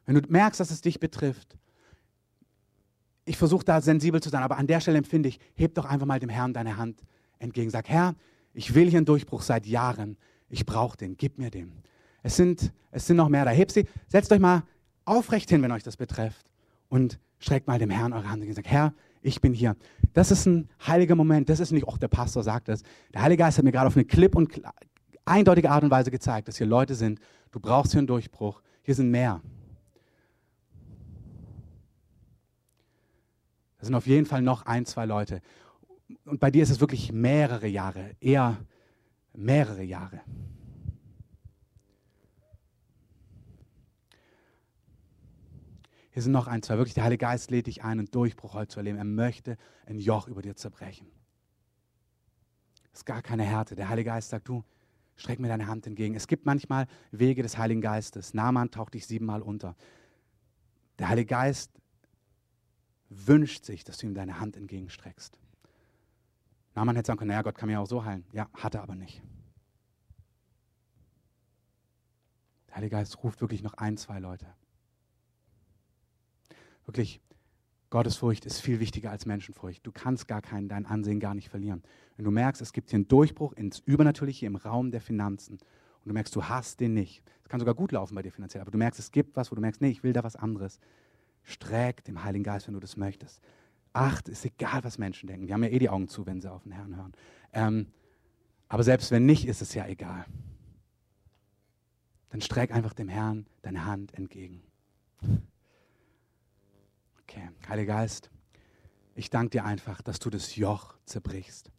Wenn du merkst, dass es dich betrifft, ich versuche da sensibel zu sein, aber an der Stelle empfinde ich, heb doch einfach mal dem Herrn deine Hand entgegen. Sag, Herr, ich will hier einen Durchbruch seit Jahren. Ich brauche den, gib mir den. Es sind, es sind noch mehr da. Heb sie, setzt euch mal aufrecht hin, wenn euch das betrifft. Und streckt mal dem Herrn eure Hand und sagt, Herr, ich bin hier. Das ist ein heiliger Moment. Das ist nicht, auch der Pastor sagt das. Der Heilige Geist hat mir gerade auf eine klipp und eindeutige Art und Weise gezeigt, dass hier Leute sind. Du brauchst hier einen Durchbruch. Hier sind mehr. Das sind auf jeden Fall noch ein, zwei Leute. Und bei dir ist es wirklich mehrere Jahre, eher mehrere Jahre. Hier sind noch ein, zwei. Wirklich, der Heilige Geist lädt dich ein, einen Durchbruch heute zu erleben. Er möchte ein Joch über dir zerbrechen. Das ist gar keine Härte. Der Heilige Geist sagt, du, streck mir deine Hand entgegen. Es gibt manchmal Wege des Heiligen Geistes. Naaman taucht dich siebenmal unter. Der Heilige Geist wünscht sich, dass du ihm deine Hand entgegenstreckst. Naaman hätte sagen können, naja, Gott kann mich auch so heilen. Ja, hat er aber nicht. Der Heilige Geist ruft wirklich noch ein, zwei Leute. Wirklich, Gottesfurcht ist viel wichtiger als Menschenfurcht. Du kannst gar kein, dein Ansehen gar nicht verlieren. Wenn du merkst, es gibt hier einen Durchbruch ins Übernatürliche im Raum der Finanzen und du merkst, du hast den nicht. Es kann sogar gut laufen bei dir finanziell, aber du merkst, es gibt was, wo du merkst, nee, ich will da was anderes. Streck dem Heiligen Geist, wenn du das möchtest. Acht, ist egal, was Menschen denken. Die haben ja eh die Augen zu, wenn sie auf den Herrn hören. Ähm, aber selbst wenn nicht, ist es ja egal. Dann streck einfach dem Herrn deine Hand entgegen. Okay, Heiliger Geist, ich danke dir einfach, dass du das Joch zerbrichst.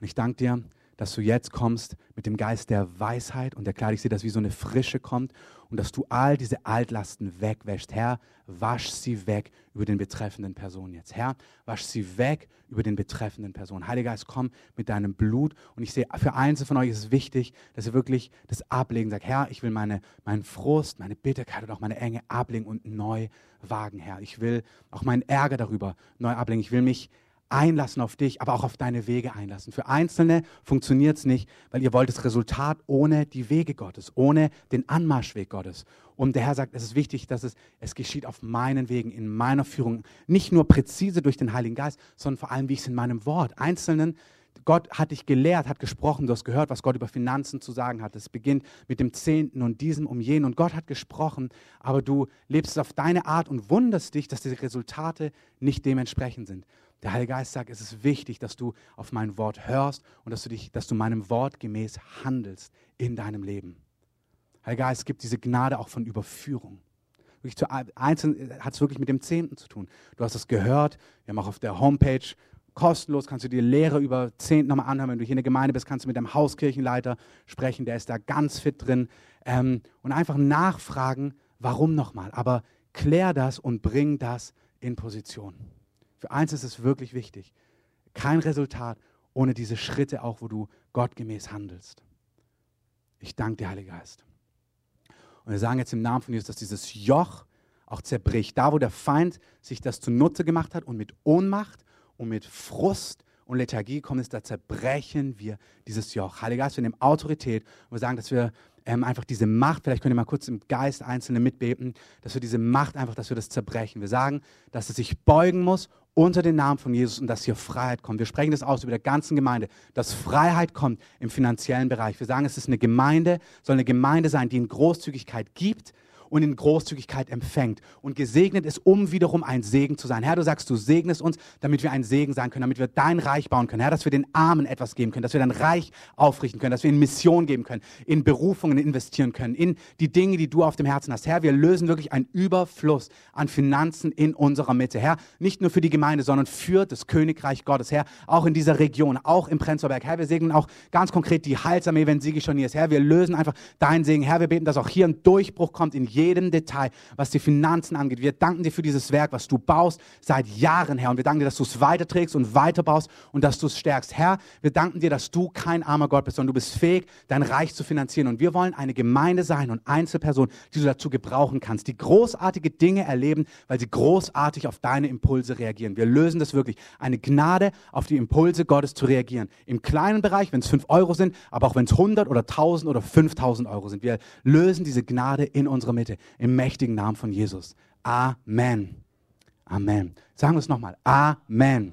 Und ich danke dir, dass du jetzt kommst mit dem Geist der Weisheit und der Klarheit. Ich sehe, dass wie so eine Frische kommt und dass du all diese Altlasten wegwäschst. Herr, wasch sie weg über den betreffenden Person jetzt. Herr, wasch sie weg über den betreffenden Person. Heiliger Geist, komm mit deinem Blut. Und ich sehe, für einzelne von euch ist es wichtig, dass ihr wirklich das ablegen. Sagt, Herr, ich will meine, meinen Frust, meine Bitterkeit und auch meine Enge ablegen und neu wagen, Herr. Ich will auch meinen Ärger darüber neu ablegen. Ich will mich einlassen auf dich, aber auch auf deine Wege einlassen. Für Einzelne funktioniert es nicht, weil ihr wollt das Resultat ohne die Wege Gottes, ohne den Anmarschweg Gottes. Und der Herr sagt, es ist wichtig, dass es, es geschieht auf meinen Wegen, in meiner Führung. Nicht nur präzise durch den Heiligen Geist, sondern vor allem, wie ich es in meinem Wort. Einzelnen, Gott hat dich gelehrt, hat gesprochen, du hast gehört, was Gott über Finanzen zu sagen hat. Es beginnt mit dem Zehnten und diesem um jenen. Und Gott hat gesprochen, aber du lebst es auf deine Art und wunderst dich, dass die Resultate nicht dementsprechend sind. Der Heilige Geist sagt, es ist wichtig, dass du auf mein Wort hörst und dass du, dich, dass du meinem Wort gemäß handelst in deinem Leben. Heiliger Geist gibt diese Gnade auch von Überführung. Wirklich zu einzeln äh, hat es wirklich mit dem Zehnten zu tun. Du hast es gehört, wir haben auch auf der Homepage kostenlos, kannst du dir Lehre über Zehnten nochmal anhören. Wenn du hier in der Gemeinde bist, kannst du mit deinem Hauskirchenleiter sprechen, der ist da ganz fit drin. Ähm, und einfach nachfragen, warum nochmal. Aber klär das und bring das in Position. Für eins ist es wirklich wichtig. Kein Resultat ohne diese Schritte auch, wo du gottgemäß handelst. Ich danke dir, Heiliger Geist. Und wir sagen jetzt im Namen von Jesus, dass dieses Joch auch zerbricht. Da, wo der Feind sich das zunutze gemacht hat und mit Ohnmacht und mit Frust und Lethargie kommt ist, da zerbrechen wir dieses Joch. Heiliger Geist, wir nehmen Autorität und wir sagen, dass wir ähm, einfach diese Macht, vielleicht könnt ihr mal kurz im Geist Einzelne mitbeten, dass wir diese Macht einfach, dass wir das zerbrechen. Wir sagen, dass es sich beugen muss unter den Namen von Jesus und dass hier Freiheit kommt. Wir sprechen das aus über der ganzen Gemeinde, dass Freiheit kommt im finanziellen Bereich. Wir sagen, es ist eine Gemeinde, soll eine Gemeinde sein, die in Großzügigkeit gibt, und in Großzügigkeit empfängt. Und gesegnet ist, um wiederum ein Segen zu sein. Herr, du sagst, du segnest uns, damit wir ein Segen sein können, damit wir dein Reich bauen können. Herr, dass wir den Armen etwas geben können, dass wir dein Reich aufrichten können, dass wir in Mission geben können, in Berufungen investieren können, in die Dinge, die du auf dem Herzen hast. Herr, wir lösen wirklich einen Überfluss an Finanzen in unserer Mitte. Herr, nicht nur für die Gemeinde, sondern für das Königreich Gottes. Herr, auch in dieser Region, auch im Prenzlauberg. Herr, wir segnen auch ganz konkret die Heilsarmee, wenn sie schon hier ist. Herr, wir lösen einfach deinen Segen. Herr, wir beten, dass auch hier ein Durchbruch kommt in jedem jedem Detail, was die Finanzen angeht. Wir danken dir für dieses Werk, was du baust seit Jahren, Herr. Und wir danken dir, dass du es weiterträgst und weiterbaust und dass du es stärkst. Herr, wir danken dir, dass du kein armer Gott bist, sondern du bist fähig, dein Reich zu finanzieren. Und wir wollen eine Gemeinde sein und Einzelpersonen, die du dazu gebrauchen kannst, die großartige Dinge erleben, weil sie großartig auf deine Impulse reagieren. Wir lösen das wirklich. Eine Gnade, auf die Impulse Gottes zu reagieren. Im kleinen Bereich, wenn es 5 Euro sind, aber auch wenn es 100 oder 1000 oder 5000 Euro sind. Wir lösen diese Gnade in unserer Mitte. Gebete im mächtigen Namen von Jesus. Amen. Amen. Sagen wir es nochmal. Amen.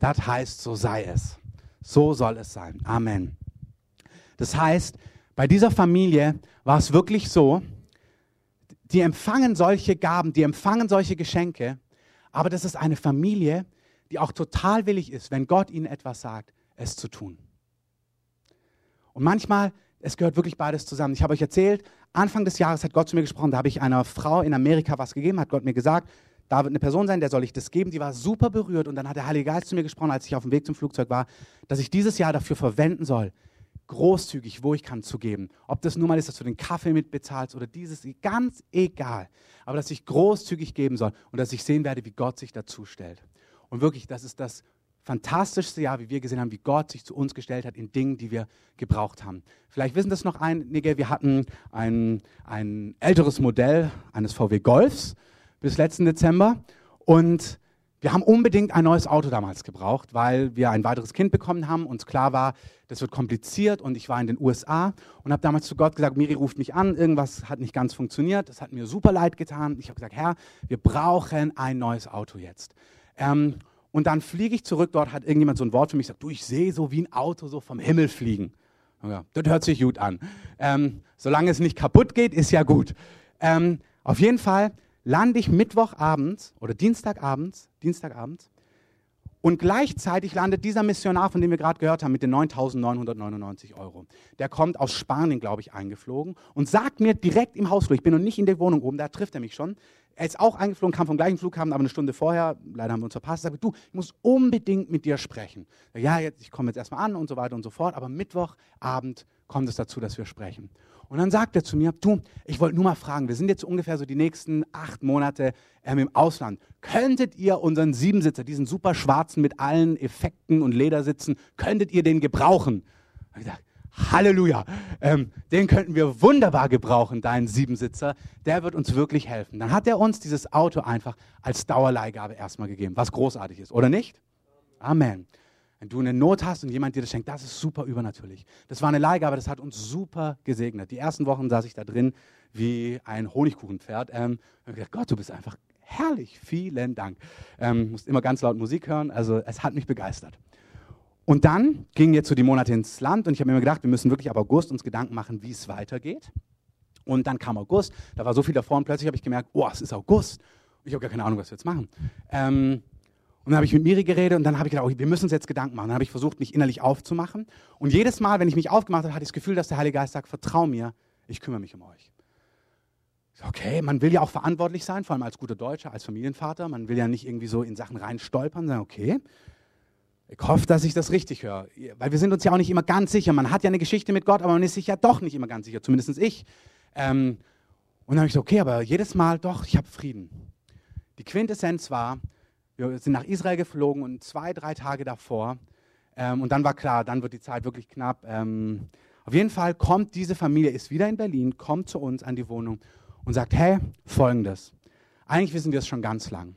Das heißt, so sei es. So soll es sein. Amen. Das heißt, bei dieser Familie war es wirklich so, die empfangen solche Gaben, die empfangen solche Geschenke, aber das ist eine Familie, die auch total willig ist, wenn Gott ihnen etwas sagt, es zu tun. Und manchmal, es gehört wirklich beides zusammen. Ich habe euch erzählt, Anfang des Jahres hat Gott zu mir gesprochen, da habe ich einer Frau in Amerika was gegeben, hat Gott mir gesagt, da wird eine Person sein, der soll ich das geben. Die war super berührt und dann hat der Heilige Geist zu mir gesprochen, als ich auf dem Weg zum Flugzeug war, dass ich dieses Jahr dafür verwenden soll, großzügig, wo ich kann, zu geben. Ob das nur mal ist, dass du den Kaffee mitbezahlst oder dieses, ganz egal. Aber dass ich großzügig geben soll und dass ich sehen werde, wie Gott sich dazu stellt. Und wirklich, das ist das fantastischste Jahr, wie wir gesehen haben, wie Gott sich zu uns gestellt hat in Dingen, die wir gebraucht haben. Vielleicht wissen das noch einige, wir hatten ein, ein älteres Modell eines VW Golfs bis letzten Dezember. Und wir haben unbedingt ein neues Auto damals gebraucht, weil wir ein weiteres Kind bekommen haben. Uns klar war, das wird kompliziert und ich war in den USA und habe damals zu Gott gesagt, Miri ruft mich an, irgendwas hat nicht ganz funktioniert, das hat mir super leid getan. Ich habe gesagt, Herr, wir brauchen ein neues Auto jetzt. Ähm, und dann fliege ich zurück, dort hat irgendjemand so ein Wort für mich gesagt, du, ich sehe so wie ein Auto so vom Himmel fliegen. Ja, das hört sich gut an. Ähm, solange es nicht kaputt geht, ist ja gut. Ähm, auf jeden Fall lande ich Mittwochabends oder Dienstagabends, Dienstagabends und gleichzeitig landet dieser Missionar, von dem wir gerade gehört haben, mit den 9.999 Euro. Der kommt aus Spanien, glaube ich, eingeflogen und sagt mir direkt im Hausflur, ich bin noch nicht in der Wohnung oben, da trifft er mich schon. Er ist auch eingeflogen, kam vom gleichen Flughafen, aber eine Stunde vorher, leider haben wir uns verpasst, sagt, du, ich muss unbedingt mit dir sprechen. Ja, jetzt, ich komme jetzt erstmal an und so weiter und so fort, aber Mittwochabend kommt es dazu, dass wir sprechen. Und dann sagt er zu mir, du, ich wollte nur mal fragen, wir sind jetzt ungefähr so die nächsten acht Monate ähm, im Ausland. Könntet ihr unseren Siebensitzer, diesen super schwarzen mit allen Effekten und Ledersitzen, könntet ihr den gebrauchen? ich gesagt, Halleluja, ähm, den könnten wir wunderbar gebrauchen, deinen Siebensitzer. Der wird uns wirklich helfen. Dann hat er uns dieses Auto einfach als Dauerleihgabe erstmal gegeben, was großartig ist, oder nicht? Amen. Wenn du eine Not hast und jemand dir das schenkt, das ist super übernatürlich. Das war eine Leihgabe, das hat uns super gesegnet. Die ersten Wochen saß ich da drin wie ein Honigkuchenpferd. Ähm, und gedacht, Gott, du bist einfach herrlich. Vielen Dank. Ähm, musst immer ganz laut Musik hören. Also es hat mich begeistert. Und dann gingen jetzt so die Monate ins Land und ich habe mir gedacht, wir müssen wirklich ab August uns Gedanken machen, wie es weitergeht. Und dann kam August, da war so viel davor und plötzlich habe ich gemerkt, oh, es ist August. Ich habe gar keine Ahnung, was wir jetzt machen. Ähm, und dann habe ich mit Miri geredet und dann habe ich gedacht, okay, wir müssen uns jetzt Gedanken machen. Dann habe ich versucht, mich innerlich aufzumachen. Und jedes Mal, wenn ich mich aufgemacht habe, hatte ich das Gefühl, dass der Heilige Geist sagt, vertrau mir, ich kümmere mich um euch. Okay, man will ja auch verantwortlich sein, vor allem als guter Deutscher, als Familienvater. Man will ja nicht irgendwie so in Sachen reinstolpern, sagen, okay, ich hoffe, dass ich das richtig höre. Weil wir sind uns ja auch nicht immer ganz sicher. Man hat ja eine Geschichte mit Gott, aber man ist sich ja doch nicht immer ganz sicher, zumindest ich. Ähm, und dann habe ich so, okay, aber jedes Mal doch, ich habe Frieden. Die Quintessenz war, wir sind nach Israel geflogen und zwei, drei Tage davor, ähm, und dann war klar, dann wird die Zeit wirklich knapp. Ähm, auf jeden Fall kommt diese Familie, ist wieder in Berlin, kommt zu uns an die Wohnung und sagt, hey, folgendes. Eigentlich wissen wir es schon ganz lang.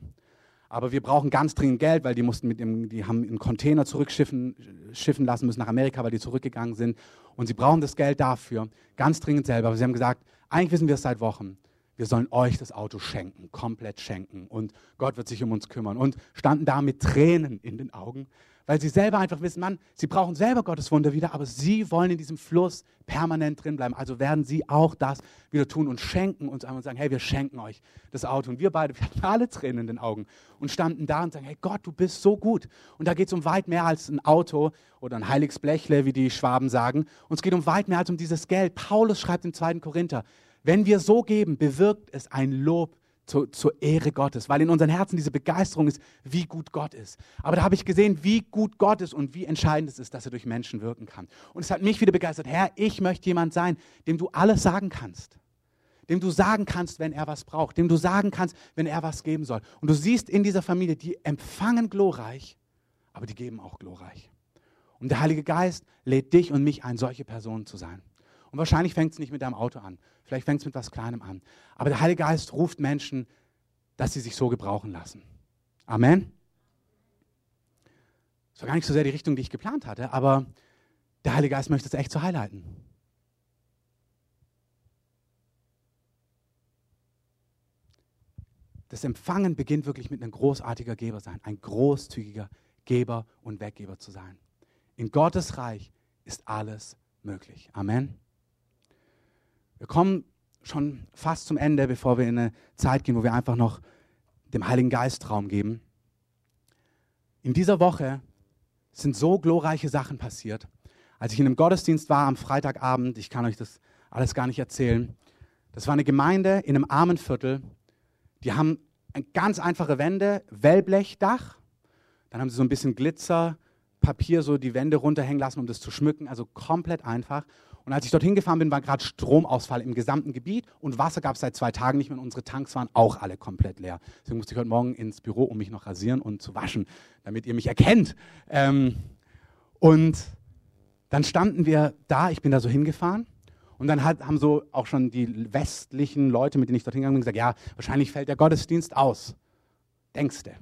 Aber wir brauchen ganz dringend Geld, weil die mussten mit dem, die haben einen Container zurückschiffen schiffen lassen müssen nach Amerika, weil die zurückgegangen sind. Und sie brauchen das Geld dafür, ganz dringend selber. Aber sie haben gesagt, eigentlich wissen wir es seit Wochen wir sollen euch das Auto schenken, komplett schenken und Gott wird sich um uns kümmern. Und standen da mit Tränen in den Augen, weil sie selber einfach wissen, Mann, sie brauchen selber Gottes Wunder wieder, aber sie wollen in diesem Fluss permanent drin bleiben. Also werden sie auch das wieder tun und schenken uns einmal und sagen, hey, wir schenken euch das Auto. Und wir beide, wir hatten alle Tränen in den Augen und standen da und sagen, hey Gott, du bist so gut. Und da geht es um weit mehr als ein Auto oder ein heiliges Blechle, wie die Schwaben sagen. Und es geht um weit mehr als um dieses Geld. Paulus schreibt im 2. Korinther, wenn wir so geben, bewirkt es ein Lob zu, zur Ehre Gottes, weil in unseren Herzen diese Begeisterung ist, wie gut Gott ist. Aber da habe ich gesehen, wie gut Gott ist und wie entscheidend es ist, dass er durch Menschen wirken kann. Und es hat mich wieder begeistert, Herr, ich möchte jemand sein, dem du alles sagen kannst. Dem du sagen kannst, wenn er was braucht. Dem du sagen kannst, wenn er was geben soll. Und du siehst in dieser Familie, die empfangen glorreich, aber die geben auch glorreich. Und der Heilige Geist lädt dich und mich ein, solche Personen zu sein. Und wahrscheinlich fängt es nicht mit deinem Auto an. Vielleicht fängt es mit etwas Kleinem an. Aber der Heilige Geist ruft Menschen, dass sie sich so gebrauchen lassen. Amen. Das war gar nicht so sehr die Richtung, die ich geplant hatte, aber der Heilige Geist möchte es echt so highlighten. Das Empfangen beginnt wirklich mit einem großartiger Geber sein, ein großzügiger Geber und Weggeber zu sein. In Gottes Reich ist alles möglich. Amen. Wir kommen schon fast zum Ende, bevor wir in eine Zeit gehen, wo wir einfach noch dem Heiligen Geist Raum geben. In dieser Woche sind so glorreiche Sachen passiert. Als ich in einem Gottesdienst war am Freitagabend, ich kann euch das alles gar nicht erzählen, das war eine Gemeinde in einem armen Viertel. Die haben ganz einfache Wände, Wellblechdach. Dann haben sie so ein bisschen Glitzerpapier, so die Wände runterhängen lassen, um das zu schmücken. Also komplett einfach. Und als ich dorthin gefahren bin, war gerade Stromausfall im gesamten Gebiet und Wasser gab es seit zwei Tagen nicht mehr und unsere Tanks waren auch alle komplett leer. Deswegen musste ich heute Morgen ins Büro, um mich noch rasieren und zu waschen, damit ihr mich erkennt. Ähm, und dann standen wir da, ich bin da so hingefahren und dann hat, haben so auch schon die westlichen Leute, mit denen ich dorthin gegangen bin, gesagt, ja, wahrscheinlich fällt der Gottesdienst aus. Denkst du?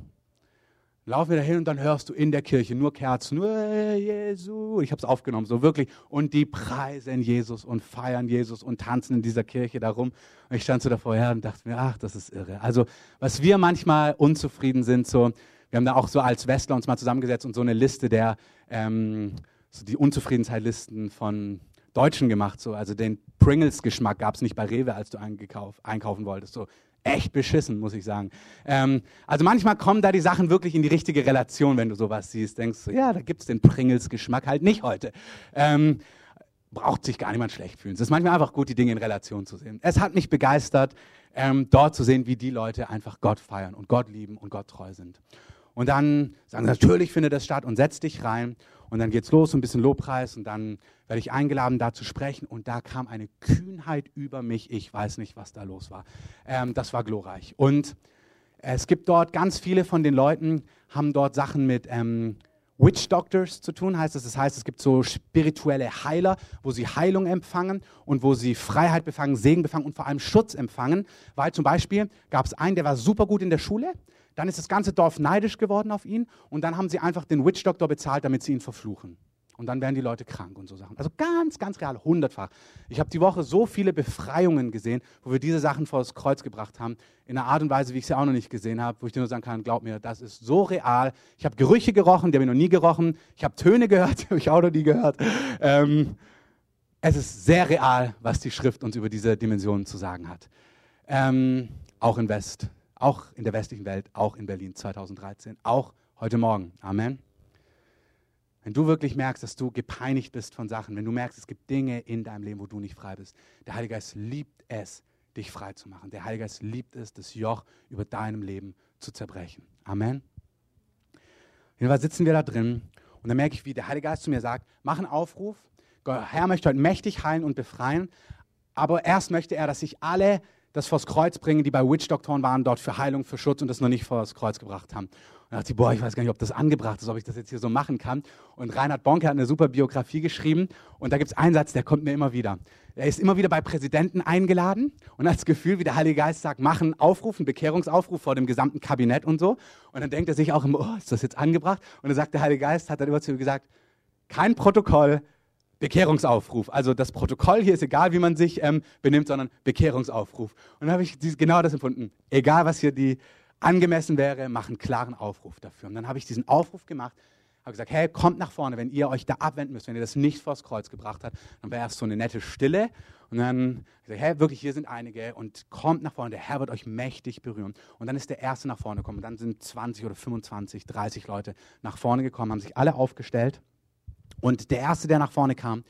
Laufen wir da hin und dann hörst du in der Kirche nur Kerzen, nur Jesus. Ich habe es aufgenommen, so wirklich. Und die preisen Jesus und feiern Jesus und tanzen in dieser Kirche darum. Und ich stand so davor her und dachte mir, ach, das ist irre. Also, was wir manchmal unzufrieden sind, so, wir haben da auch so als Westler uns mal zusammengesetzt und so eine Liste der, ähm, so die Unzufriedenheitslisten von Deutschen gemacht. So. Also den Pringles-Geschmack gab es nicht bei Rewe, als du einkaufen wolltest. So echt beschissen, muss ich sagen. Ähm, also manchmal kommen da die Sachen wirklich in die richtige Relation, wenn du sowas siehst. Denkst du, ja, da gibt es den Pringles-Geschmack halt nicht heute. Ähm, braucht sich gar niemand schlecht fühlen. Es ist manchmal einfach gut, die Dinge in Relation zu sehen. Es hat mich begeistert, ähm, dort zu sehen, wie die Leute einfach Gott feiern und Gott lieben und Gott treu sind. Und dann sagen sie, natürlich findet das statt und setz dich rein. Und dann geht's los, ein bisschen Lobpreis und dann werde ich eingeladen, da zu sprechen. Und da kam eine Kühnheit über mich. Ich weiß nicht, was da los war. Ähm, das war glorreich. Und es gibt dort ganz viele von den Leuten, haben dort Sachen mit ähm, Witch Doctors zu tun, heißt es. Das heißt, es gibt so spirituelle Heiler, wo sie Heilung empfangen und wo sie Freiheit befangen, Segen befangen und vor allem Schutz empfangen. Weil zum Beispiel gab es einen, der war super gut in der Schule, dann ist das ganze Dorf neidisch geworden auf ihn und dann haben sie einfach den Witch Doctor bezahlt, damit sie ihn verfluchen. Und dann werden die Leute krank und so Sachen. Also ganz, ganz real, hundertfach. Ich habe die Woche so viele Befreiungen gesehen, wo wir diese Sachen vor das Kreuz gebracht haben, in einer Art und Weise, wie ich sie auch noch nicht gesehen habe, wo ich dir nur sagen kann, glaub mir, das ist so real. Ich habe Gerüche gerochen, die habe ich noch nie gerochen. Ich habe Töne gehört, die habe ich auch noch nie gehört. Ähm, es ist sehr real, was die Schrift uns über diese Dimensionen zu sagen hat. Ähm, auch in West, auch in der westlichen Welt, auch in Berlin 2013, auch heute Morgen. Amen. Wenn du wirklich merkst, dass du gepeinigt bist von Sachen, wenn du merkst, es gibt Dinge in deinem Leben, wo du nicht frei bist, der Heilige Geist liebt es, dich frei zu machen. Der Heilige Geist liebt es, das Joch über deinem Leben zu zerbrechen. Amen. Jedenfalls sitzen wir da drin und dann merke ich, wie der Heilige Geist zu mir sagt, mach einen Aufruf. Herr möchte heute mächtig heilen und befreien, aber erst möchte er, dass sich alle das vors Kreuz bringen, die bei Witch-Doktoren waren, dort für Heilung, für Schutz und das noch nicht vors Kreuz gebracht haben. Und da dachte ich, boah, ich weiß gar nicht, ob das angebracht ist, ob ich das jetzt hier so machen kann. Und Reinhard Bonke hat eine super Biografie geschrieben und da gibt es einen Satz, der kommt mir immer wieder. Er ist immer wieder bei Präsidenten eingeladen und hat das Gefühl, wie der Heilige Geist sagt, machen Aufruf, einen Bekehrungsaufruf vor dem gesamten Kabinett und so. Und dann denkt er sich auch immer, oh, ist das jetzt angebracht? Und dann sagt der Heilige Geist, hat dann immer zu ihm gesagt, kein Protokoll, Bekehrungsaufruf. Also das Protokoll hier ist egal, wie man sich ähm, benimmt, sondern Bekehrungsaufruf. Und dann habe ich genau das empfunden. Egal, was hier die angemessen wäre, mach einen klaren Aufruf dafür. Und dann habe ich diesen Aufruf gemacht, habe gesagt, hey, kommt nach vorne, wenn ihr euch da abwenden müsst, wenn ihr das nicht vors Kreuz gebracht habt. Dann wäre erst so eine nette Stille. Und dann gesagt, hey, wirklich, hier sind einige und kommt nach vorne, der Herr wird euch mächtig berühren. Und dann ist der Erste nach vorne gekommen. Und dann sind 20 oder 25, 30 Leute nach vorne gekommen, haben sich alle aufgestellt. Und der Erste, der nach vorne kam,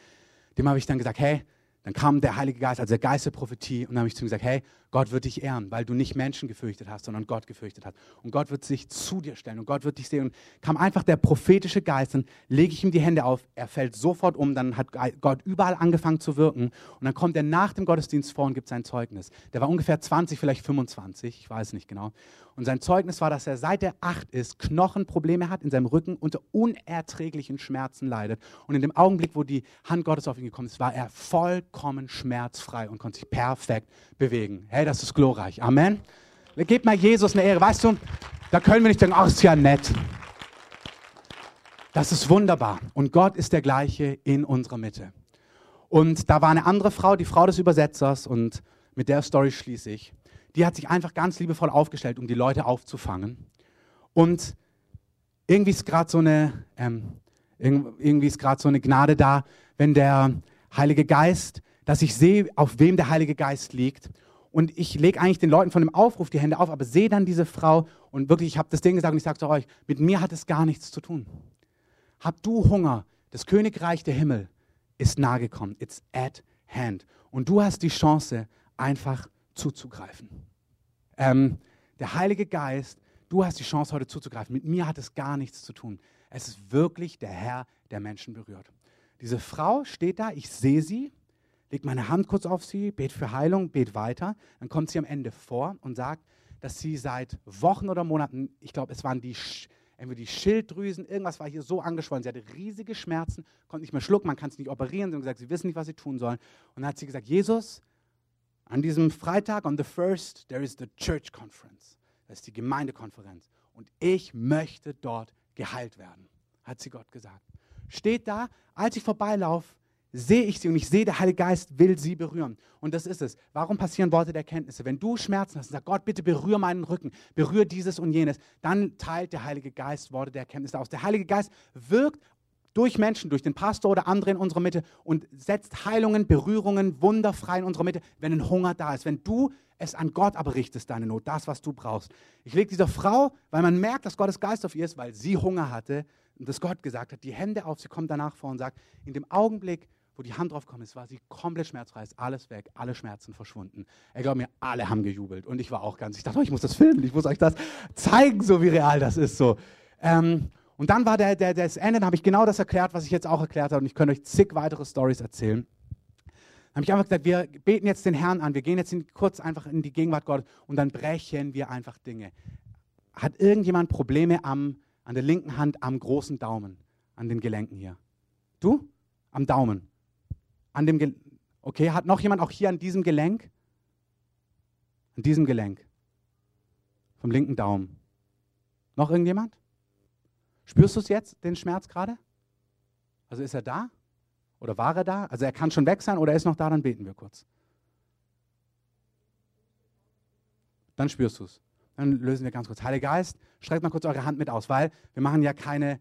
dem habe ich dann gesagt, hey, dann kam der Heilige Geist, also der Geist der Prophetie, und dann habe ich zu ihm gesagt, hey, Gott wird dich ehren, weil du nicht Menschen gefürchtet hast, sondern Gott gefürchtet hast. Und Gott wird sich zu dir stellen und Gott wird dich sehen. Und kam einfach der prophetische Geist, dann lege ich ihm die Hände auf, er fällt sofort um, dann hat Gott überall angefangen zu wirken. Und dann kommt er nach dem Gottesdienst vor und gibt sein Zeugnis. Der war ungefähr 20, vielleicht 25, ich weiß nicht genau. Und sein Zeugnis war, dass er seit er acht ist, Knochenprobleme hat in seinem Rücken, unter unerträglichen Schmerzen leidet. Und in dem Augenblick, wo die Hand Gottes auf ihn gekommen ist, war er vollkommen schmerzfrei und konnte sich perfekt bewegen. Hey, das ist glorreich. Amen. Gebt mal Jesus eine Ehre. Weißt du, da können wir nicht denken, ach, ist ja nett. Das ist wunderbar. Und Gott ist der gleiche in unserer Mitte. Und da war eine andere Frau, die Frau des Übersetzers, und mit der Story schließe ich die hat sich einfach ganz liebevoll aufgestellt, um die Leute aufzufangen. Und irgendwie ist gerade so ähm, irgendwie ist gerade so eine Gnade da, wenn der Heilige Geist dass ich sehe, auf wem der Heilige Geist liegt. Und ich lege eigentlich den Leuten von dem Aufruf die Hände auf, aber sehe dann diese Frau und wirklich, ich habe das Ding gesagt und ich sage zu euch, mit mir hat es gar nichts zu tun. Hab du Hunger, das Königreich der Himmel ist nahe gekommen. It's at hand. Und du hast die Chance, einfach zuzugreifen. Ähm, der Heilige Geist, du hast die Chance, heute zuzugreifen. Mit mir hat es gar nichts zu tun. Es ist wirklich der Herr, der Menschen berührt. Diese Frau steht da, ich sehe sie, leg meine Hand kurz auf sie, bet für Heilung, bet weiter. Dann kommt sie am Ende vor und sagt, dass sie seit Wochen oder Monaten, ich glaube, es waren die, entweder die Schilddrüsen, irgendwas war hier so angeschwollen. Sie hatte riesige Schmerzen, konnte nicht mehr schlucken, man kann es nicht operieren. Sie haben gesagt, sie wissen nicht, was sie tun sollen. Und dann hat sie gesagt, Jesus, an diesem Freitag, on the first, there is the church conference. Das ist die Gemeindekonferenz. Und ich möchte dort geheilt werden, hat sie Gott gesagt. Steht da, als ich vorbeilaufe, sehe ich sie und ich sehe, der Heilige Geist will sie berühren. Und das ist es. Warum passieren Worte der Kenntnisse? Wenn du Schmerzen hast und sagst, Gott, bitte berühre meinen Rücken, berühre dieses und jenes, dann teilt der Heilige Geist Worte der Kenntnisse aus. Der Heilige Geist wirkt durch Menschen, durch den Pastor oder andere in unserer Mitte und setzt Heilungen, Berührungen, Wunder frei in unserer Mitte, wenn ein Hunger da ist. Wenn du es an Gott aber richtest, deine Not, das, was du brauchst. Ich lege dieser Frau, weil man merkt, dass Gottes Geist auf ihr ist, weil sie Hunger hatte und dass Gott gesagt hat, die Hände auf, sie kommt danach vor und sagt, in dem Augenblick, wo die Hand drauf kommt, ist, war sie komplett schmerzfrei, alles weg, alle Schmerzen verschwunden. Er glaubt mir, alle haben gejubelt und ich war auch ganz, ich dachte, oh, ich muss das filmen, ich muss euch das zeigen, so wie real das ist. So. Ähm, und dann war der, der, das Ende, dann habe ich genau das erklärt, was ich jetzt auch erklärt habe und ich könnte euch zig weitere Stories erzählen. Dann habe ich einfach gesagt, wir beten jetzt den Herrn an, wir gehen jetzt in, kurz einfach in die Gegenwart Gottes und dann brechen wir einfach Dinge. Hat irgendjemand Probleme am, an der linken Hand am großen Daumen, an den Gelenken hier? Du? Am Daumen an dem Gelenk. Okay, hat noch jemand auch hier an diesem Gelenk? An diesem Gelenk. Vom linken Daumen. Noch irgendjemand? Spürst du es jetzt, den Schmerz gerade? Also ist er da? Oder war er da? Also er kann schon weg sein oder er ist noch da, dann beten wir kurz. Dann spürst du es. Dann lösen wir ganz kurz. Heiliger Geist, streckt mal kurz eure Hand mit aus, weil wir machen ja keine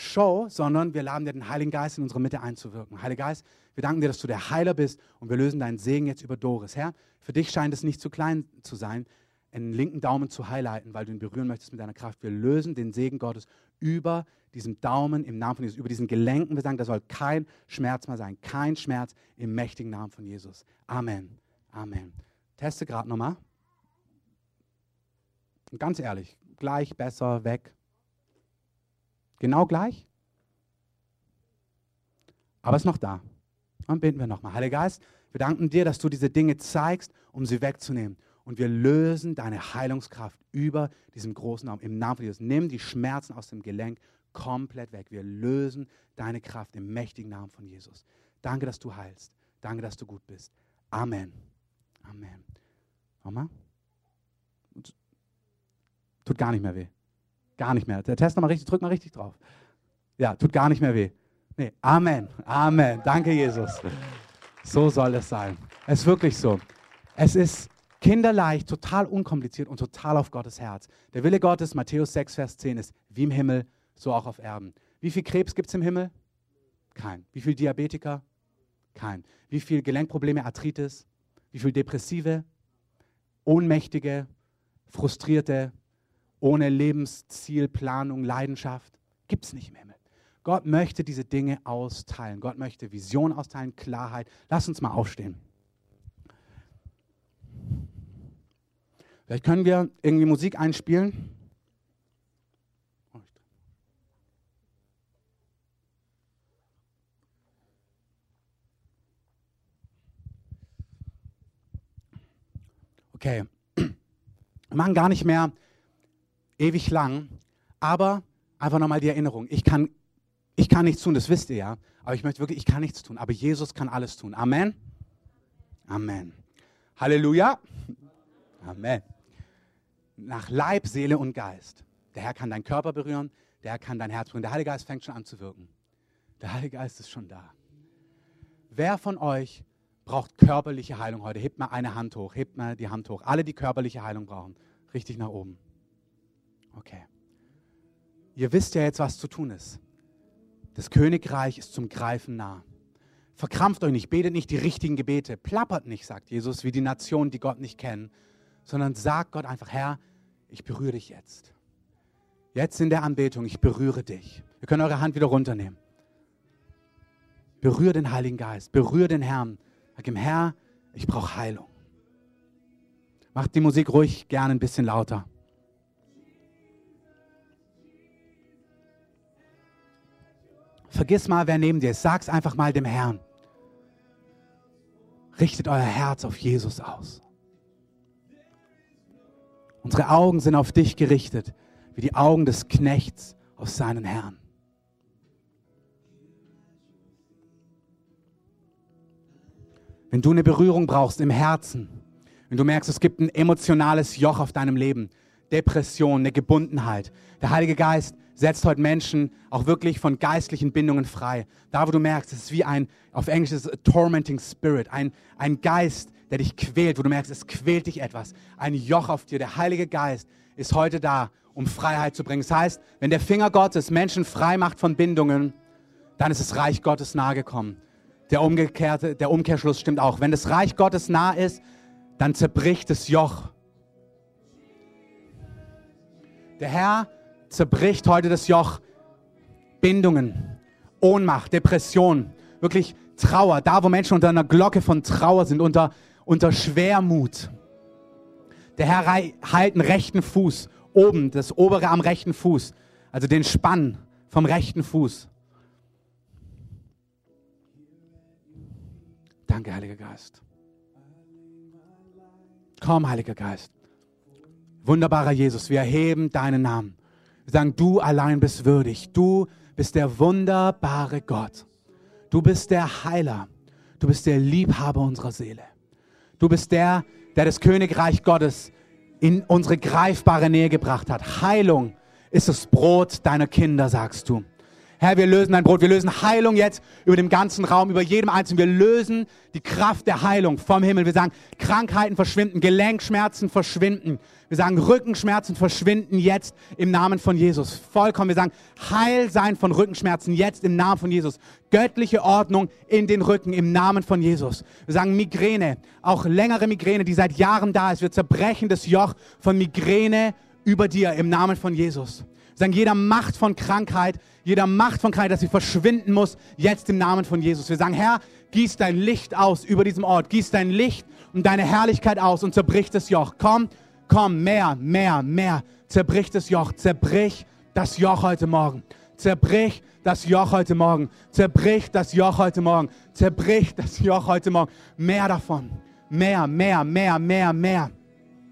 Show, sondern wir laden dir den Heiligen Geist in unsere Mitte einzuwirken. Heiliger Geist, wir danken dir, dass du der Heiler bist und wir lösen deinen Segen jetzt über Doris. Herr, für dich scheint es nicht zu klein zu sein, einen linken Daumen zu highlighten, weil du ihn berühren möchtest mit deiner Kraft. Wir lösen den Segen Gottes über diesen Daumen im Namen von Jesus, über diesen Gelenken. Wir sagen, da soll kein Schmerz mehr sein, kein Schmerz im mächtigen Namen von Jesus. Amen. Amen. Teste gerade nochmal. Ganz ehrlich, gleich, besser, weg. Genau gleich. Aber es ist noch da. Dann beten wir nochmal. Heiliger Geist, wir danken dir, dass du diese Dinge zeigst, um sie wegzunehmen. Und wir lösen deine Heilungskraft über diesem großen Raum. Im Namen von Jesus. Nimm die Schmerzen aus dem Gelenk komplett weg. Wir lösen deine Kraft im mächtigen Namen von Jesus. Danke, dass du heilst. Danke, dass du gut bist. Amen. Amen. Nochmal. Tut gar nicht mehr weh. Gar nicht mehr. Der Test nochmal richtig, drück mal richtig drauf. Ja, tut gar nicht mehr weh. Nee, Amen. Amen. Danke, Jesus. So soll es sein. Es ist wirklich so. Es ist kinderleicht, total unkompliziert und total auf Gottes Herz. Der Wille Gottes, Matthäus 6, Vers 10, ist wie im Himmel, so auch auf Erden. Wie viel Krebs gibt es im Himmel? Kein. Wie viel Diabetiker? Kein. Wie viel Gelenkprobleme, Arthritis? Wie viel Depressive? Ohnmächtige, Frustrierte, ohne Lebensziel, Planung, Leidenschaft. Gibt es nicht im Himmel. Gott möchte diese Dinge austeilen. Gott möchte Vision austeilen, Klarheit. Lass uns mal aufstehen. Vielleicht können wir irgendwie Musik einspielen. Okay. Wir machen gar nicht mehr ewig lang, aber einfach nochmal die Erinnerung. Ich kann, ich kann nichts tun, das wisst ihr ja, aber ich möchte wirklich, ich kann nichts tun, aber Jesus kann alles tun. Amen. Amen. Halleluja. Amen. Nach Leib, Seele und Geist. Der Herr kann deinen Körper berühren, der Herr kann dein Herz berühren. Der Heilige Geist fängt schon an zu wirken. Der Heilige Geist ist schon da. Wer von euch braucht körperliche Heilung heute? Hebt mal eine Hand hoch, hebt mal die Hand hoch. Alle, die körperliche Heilung brauchen. Richtig nach oben. Okay. Ihr wisst ja jetzt, was zu tun ist. Das Königreich ist zum Greifen nah. Verkrampft euch nicht, betet nicht die richtigen Gebete, plappert nicht, sagt Jesus, wie die Nationen, die Gott nicht kennen, sondern sagt Gott einfach, Herr, ich berühre dich jetzt. Jetzt in der Anbetung, ich berühre dich. Ihr könnt eure Hand wieder runternehmen. Berühre den Heiligen Geist, berühre den Herrn. Sag ihm, Herr, ich brauche Heilung. Macht die Musik ruhig gerne ein bisschen lauter. Vergiss mal, wer neben dir ist. Sag's einfach mal dem Herrn. Richtet euer Herz auf Jesus aus. Unsere Augen sind auf dich gerichtet, wie die Augen des Knechts auf seinen Herrn. Wenn du eine Berührung brauchst im Herzen, wenn du merkst, es gibt ein emotionales Joch auf deinem Leben, Depression, eine Gebundenheit, der Heilige Geist setzt heute Menschen auch wirklich von geistlichen Bindungen frei. Da, wo du merkst, es ist wie ein, auf Englisch ist es tormenting spirit, ein, ein Geist, der dich quält, wo du merkst, es quält dich etwas, ein Joch auf dir. Der Heilige Geist ist heute da, um Freiheit zu bringen. Das heißt, wenn der Finger Gottes Menschen frei macht von Bindungen, dann ist das Reich Gottes nahe gekommen. Der, umgekehrte, der Umkehrschluss stimmt auch. Wenn das Reich Gottes nah ist, dann zerbricht das Joch. Der Herr zerbricht heute das Joch. Bindungen, Ohnmacht, Depression, wirklich Trauer, da wo Menschen unter einer Glocke von Trauer sind, unter, unter Schwermut. Der Herr heilt einen rechten Fuß, oben, das obere am rechten Fuß, also den Spann vom rechten Fuß. Danke, Heiliger Geist. Komm, Heiliger Geist. Wunderbarer Jesus, wir erheben deinen Namen. Wir sagen, du allein bist würdig. Du bist der wunderbare Gott. Du bist der Heiler. Du bist der Liebhaber unserer Seele. Du bist der, der das Königreich Gottes in unsere greifbare Nähe gebracht hat. Heilung ist das Brot deiner Kinder, sagst du. Herr, wir lösen dein Brot, wir lösen Heilung jetzt über dem ganzen Raum, über jedem Einzelnen. Wir lösen die Kraft der Heilung vom Himmel. Wir sagen, Krankheiten verschwinden, Gelenkschmerzen verschwinden. Wir sagen, Rückenschmerzen verschwinden jetzt im Namen von Jesus. Vollkommen. Wir sagen, Heil sein von Rückenschmerzen jetzt im Namen von Jesus. Göttliche Ordnung in den Rücken im Namen von Jesus. Wir sagen, Migräne, auch längere Migräne, die seit Jahren da ist. Wir zerbrechen das Joch von Migräne über dir im Namen von Jesus sagen, jeder Macht von Krankheit, jeder Macht von Krankheit, dass sie verschwinden muss, jetzt im Namen von Jesus. Wir sagen, Herr, gieß dein Licht aus über diesem Ort, gieß dein Licht und deine Herrlichkeit aus und zerbrich das Joch. Komm, komm, mehr, mehr, mehr. Zerbrich das Joch, zerbrich das Joch heute Morgen. Zerbrich das Joch heute Morgen. Zerbrich das Joch heute Morgen. Zerbrich das Joch heute Morgen. Mehr davon. Mehr, mehr, mehr, mehr, mehr.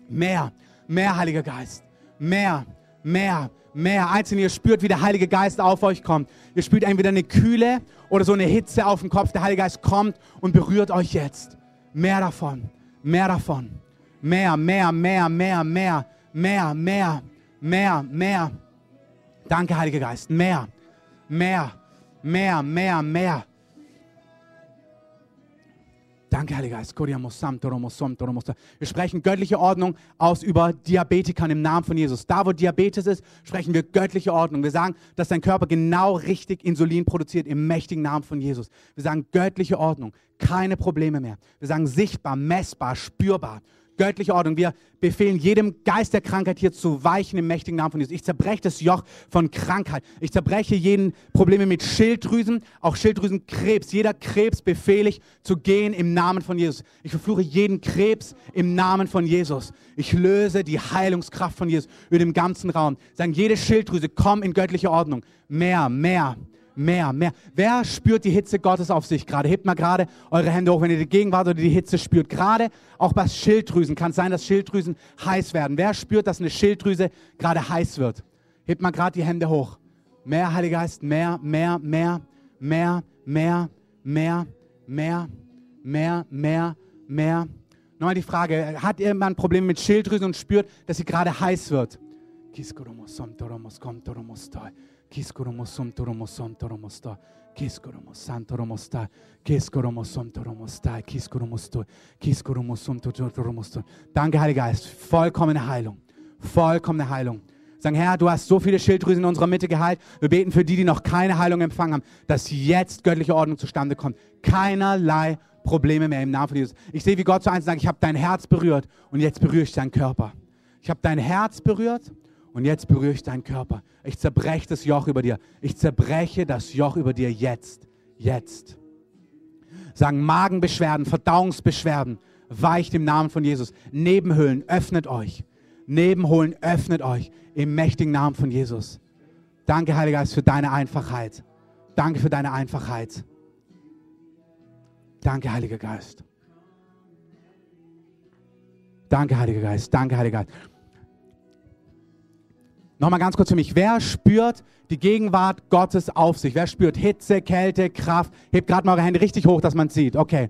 Mehr, mehr, Heiliger Geist. Mehr, mehr, mehr. Einzelne, ihr spürt, wie der Heilige Geist auf euch kommt. Ihr spürt entweder eine Kühle oder so eine Hitze auf dem Kopf. Der Heilige Geist kommt und berührt euch jetzt. Mehr davon, mehr davon. Mehr, mehr, mehr, mehr, mehr, mehr, mehr, mehr, mehr. Danke, Heiliger Geist. Mehr, mehr, mehr, mehr, mehr. Danke, Heiliger Geist. Wir sprechen göttliche Ordnung aus über Diabetikern im Namen von Jesus. Da, wo Diabetes ist, sprechen wir göttliche Ordnung. Wir sagen, dass dein Körper genau richtig Insulin produziert im mächtigen Namen von Jesus. Wir sagen göttliche Ordnung, keine Probleme mehr. Wir sagen sichtbar, messbar, spürbar göttliche Ordnung. Wir befehlen jedem Geist der Krankheit hier zu weichen im mächtigen Namen von Jesus. Ich zerbreche das Joch von Krankheit. Ich zerbreche jeden Probleme mit Schilddrüsen, auch Schilddrüsenkrebs. Jeder Krebs befehle ich zu gehen im Namen von Jesus. Ich verfluche jeden Krebs im Namen von Jesus. Ich löse die Heilungskraft von Jesus über den ganzen Raum. Sagen, jede Schilddrüse, komm in göttliche Ordnung. Mehr, mehr, mehr, mehr. Wer spürt die Hitze Gottes auf sich gerade? Hebt mal gerade eure Hände hoch, wenn ihr die Gegenwart oder die Hitze spürt. Gerade auch bei Schilddrüsen kann es sein, dass Schilddrüsen heiß werden. Wer spürt, dass eine Schilddrüse gerade heiß wird? Hebt mal gerade die Hände hoch. Mehr, Heiliger Geist, mehr, mehr, mehr, mehr, mehr, mehr, mehr, mehr, mehr, mehr. Nochmal die Frage, hat jemand Probleme mit Schilddrüsen und spürt, dass sie gerade heiß wird? Kiskoromosom Danke, Heiliger Geist. Vollkommene Heilung. Vollkommene Heilung. Sagen, Herr, du hast so viele Schilddrüsen in unserer Mitte geheilt. Wir beten für die, die noch keine Heilung empfangen haben, dass jetzt göttliche Ordnung zustande kommt. Keinerlei Probleme mehr im Namen von Jesus. Ich sehe, wie Gott zu eins sagt, ich habe dein Herz berührt und jetzt berühre ich deinen Körper. Ich habe dein Herz berührt und jetzt berühre ich deinen Körper. Ich zerbreche das Joch über dir. Ich zerbreche das Joch über dir jetzt. Jetzt. Sagen Magenbeschwerden, Verdauungsbeschwerden, weicht im Namen von Jesus. Nebenhöhlen, öffnet euch. Nebenholen, öffnet euch im mächtigen Namen von Jesus. Danke, Heiliger Geist, für deine Einfachheit. Danke für deine Einfachheit. Danke, Heiliger Geist. Danke, Heiliger Geist. Danke, Heiliger Geist. Nochmal ganz kurz für mich. Wer spürt die Gegenwart Gottes auf sich? Wer spürt Hitze, Kälte, Kraft? Hebt gerade mal eure Hände richtig hoch, dass man sieht. Okay.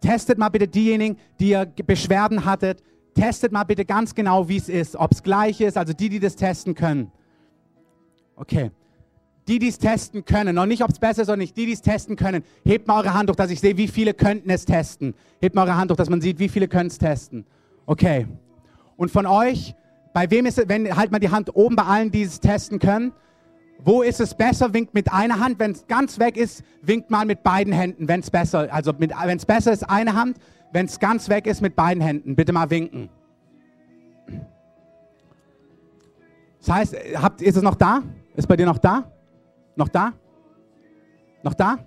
Testet mal bitte diejenigen, die ihr Beschwerden hattet. Testet mal bitte ganz genau, wie es ist. Ob es gleich ist, also die, die das testen können. Okay. Die, die es testen können, noch nicht, ob es besser ist oder nicht, die, die es testen können, hebt mal eure Hand hoch, dass ich sehe, wie viele könnten es testen. Hebt mal eure Hand hoch, dass man sieht, wie viele können es testen. Okay. Und von euch, bei wem ist es, wenn, halt mal die Hand oben bei allen, die es testen können. Wo ist es besser? Winkt mit einer Hand. Wenn es ganz weg ist, winkt mal mit beiden Händen, wenn es besser, also wenn es besser ist, eine Hand. Wenn es ganz weg ist, mit beiden Händen. Bitte mal winken. Das heißt, habt, ist es noch da? Ist bei dir noch da? Noch da? Noch da?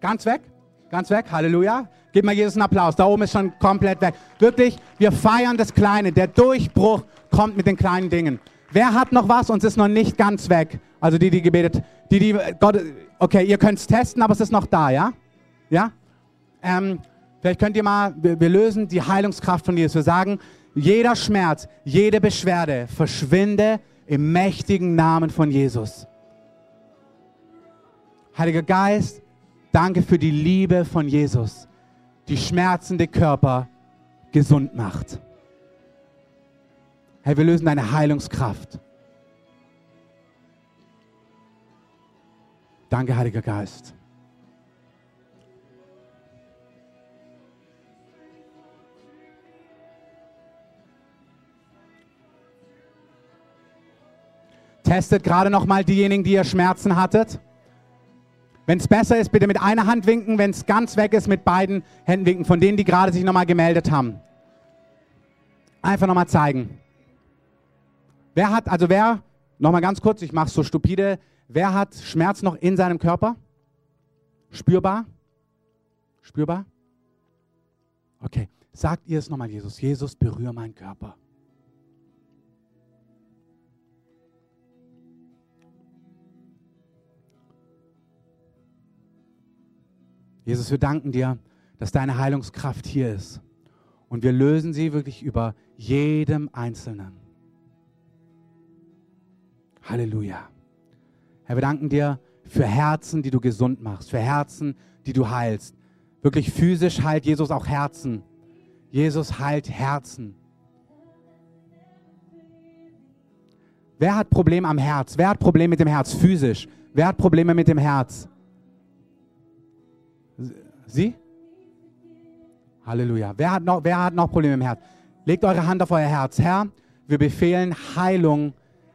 Ganz weg? Ganz weg? Halleluja. Gib mal Jesus einen Applaus. Da oben ist schon komplett weg. Wirklich, wir feiern das Kleine. Der Durchbruch kommt mit den kleinen Dingen. Wer hat noch was und es ist noch nicht ganz weg? Also die, die gebetet, die, die, Gott, okay, ihr könnt es testen, aber es ist noch da, ja? Ja? Ähm, vielleicht könnt ihr mal, wir, wir lösen die Heilungskraft von Jesus. Wir sagen, jeder Schmerz, jede Beschwerde verschwinde im mächtigen Namen von Jesus. Heiliger Geist, danke für die Liebe von Jesus, die schmerzende Körper gesund macht. Herr, wir lösen deine Heilungskraft. Danke, Heiliger Geist. Testet gerade noch mal diejenigen, die ihr Schmerzen hattet. Wenn es besser ist, bitte mit einer Hand winken. Wenn es ganz weg ist, mit beiden Händen winken. Von denen, die gerade sich nochmal gemeldet haben. Einfach nochmal zeigen. Wer hat, also wer, nochmal ganz kurz, ich mache es so stupide. Wer hat Schmerz noch in seinem Körper? Spürbar? Spürbar? Okay. Sagt ihr es nochmal, Jesus. Jesus, berühre meinen Körper. Jesus, wir danken dir, dass deine Heilungskraft hier ist. Und wir lösen sie wirklich über jedem Einzelnen. Halleluja. Herr, wir danken dir für Herzen, die du gesund machst, für Herzen, die du heilst. Wirklich physisch heilt Jesus auch Herzen. Jesus heilt Herzen. Wer hat Probleme am Herz? Wer hat Probleme mit dem Herz? Physisch. Wer hat Probleme mit dem Herz? Sie? Halleluja. Wer hat, noch, wer hat noch Probleme im Herz? Legt eure Hand auf euer Herz. Herr, wir befehlen Heilung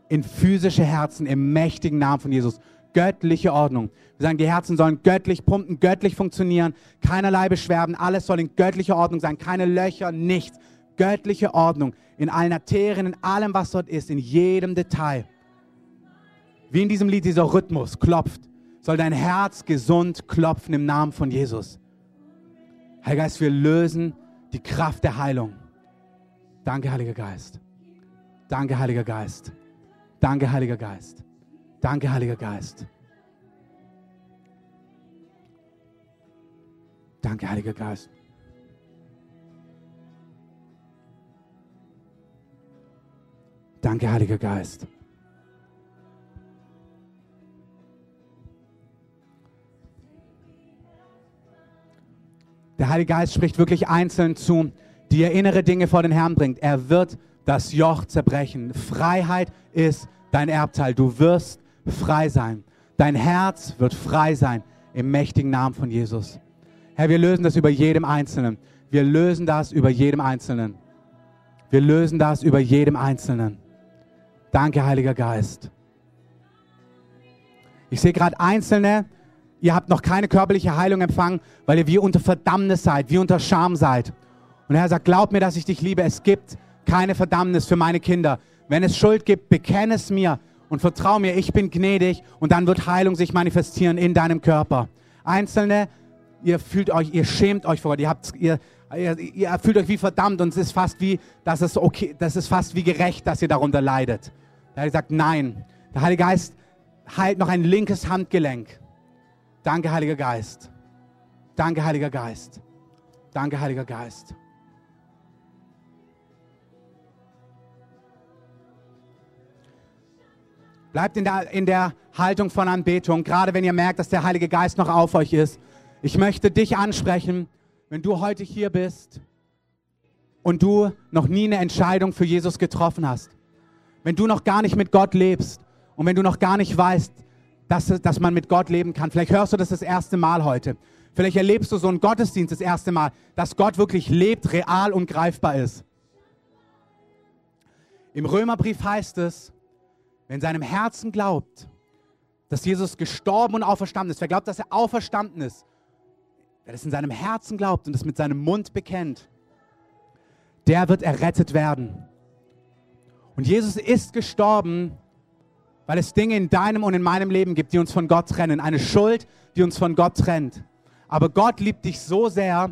in physische Herzen im mächtigen Namen von Jesus. Göttliche Ordnung. Wir sagen, die Herzen sollen göttlich pumpen, göttlich funktionieren, keinerlei Beschwerden, alles soll in göttlicher Ordnung sein, keine Löcher, nichts. Göttliche Ordnung in allen Arterien, in allem, was dort ist, in jedem Detail. Wie in diesem Lied dieser Rhythmus klopft, soll dein Herz gesund klopfen im Namen von Jesus. Heiliger Geist, wir lösen die Kraft der Heilung. Danke, Heiliger Geist. Danke, Heiliger Geist. Danke, Heiliger Geist. Danke, Heiliger Geist. Danke, Heiliger Geist. Danke, Heiliger Geist. Der Heilige Geist spricht wirklich einzeln zu, die er innere Dinge vor den Herrn bringt. Er wird das Joch zerbrechen. Freiheit ist dein Erbteil. Du wirst frei sein. Dein Herz wird frei sein im mächtigen Namen von Jesus. Herr, wir lösen das über jedem Einzelnen. Wir lösen das über jedem Einzelnen. Wir lösen das über jedem Einzelnen. Danke, Heiliger Geist. Ich sehe gerade Einzelne, ihr habt noch keine körperliche Heilung empfangen, weil ihr wie unter Verdammnis seid, wie unter Scham seid. Und der Herr sagt, glaub mir, dass ich dich liebe. Es gibt keine Verdammnis für meine Kinder. Wenn es Schuld gibt, bekenne es mir und vertrau mir, ich bin gnädig und dann wird Heilung sich manifestieren in deinem Körper. Einzelne, ihr fühlt euch, ihr schämt euch vor ihr, habt, ihr, ihr, ihr fühlt euch wie verdammt und es ist fast wie, das ist okay, das ist fast wie gerecht, dass ihr darunter leidet. Der Heilige sagt, nein. Der Heilige Geist heilt noch ein linkes Handgelenk. Danke, Heiliger Geist. Danke, Heiliger Geist. Danke, Heiliger Geist. Bleibt in der, in der Haltung von Anbetung, gerade wenn ihr merkt, dass der Heilige Geist noch auf euch ist. Ich möchte dich ansprechen, wenn du heute hier bist und du noch nie eine Entscheidung für Jesus getroffen hast. Wenn du noch gar nicht mit Gott lebst und wenn du noch gar nicht weißt, dass, dass man mit Gott leben kann. Vielleicht hörst du das das erste Mal heute. Vielleicht erlebst du so einen Gottesdienst das erste Mal, dass Gott wirklich lebt, real und greifbar ist. Im Römerbrief heißt es, Wer in seinem Herzen glaubt, dass Jesus gestorben und auferstanden ist, wer glaubt, dass er auferstanden ist, wer das in seinem Herzen glaubt und es mit seinem Mund bekennt, der wird errettet werden. Und Jesus ist gestorben, weil es Dinge in deinem und in meinem Leben gibt, die uns von Gott trennen. Eine Schuld, die uns von Gott trennt. Aber Gott liebt dich so sehr,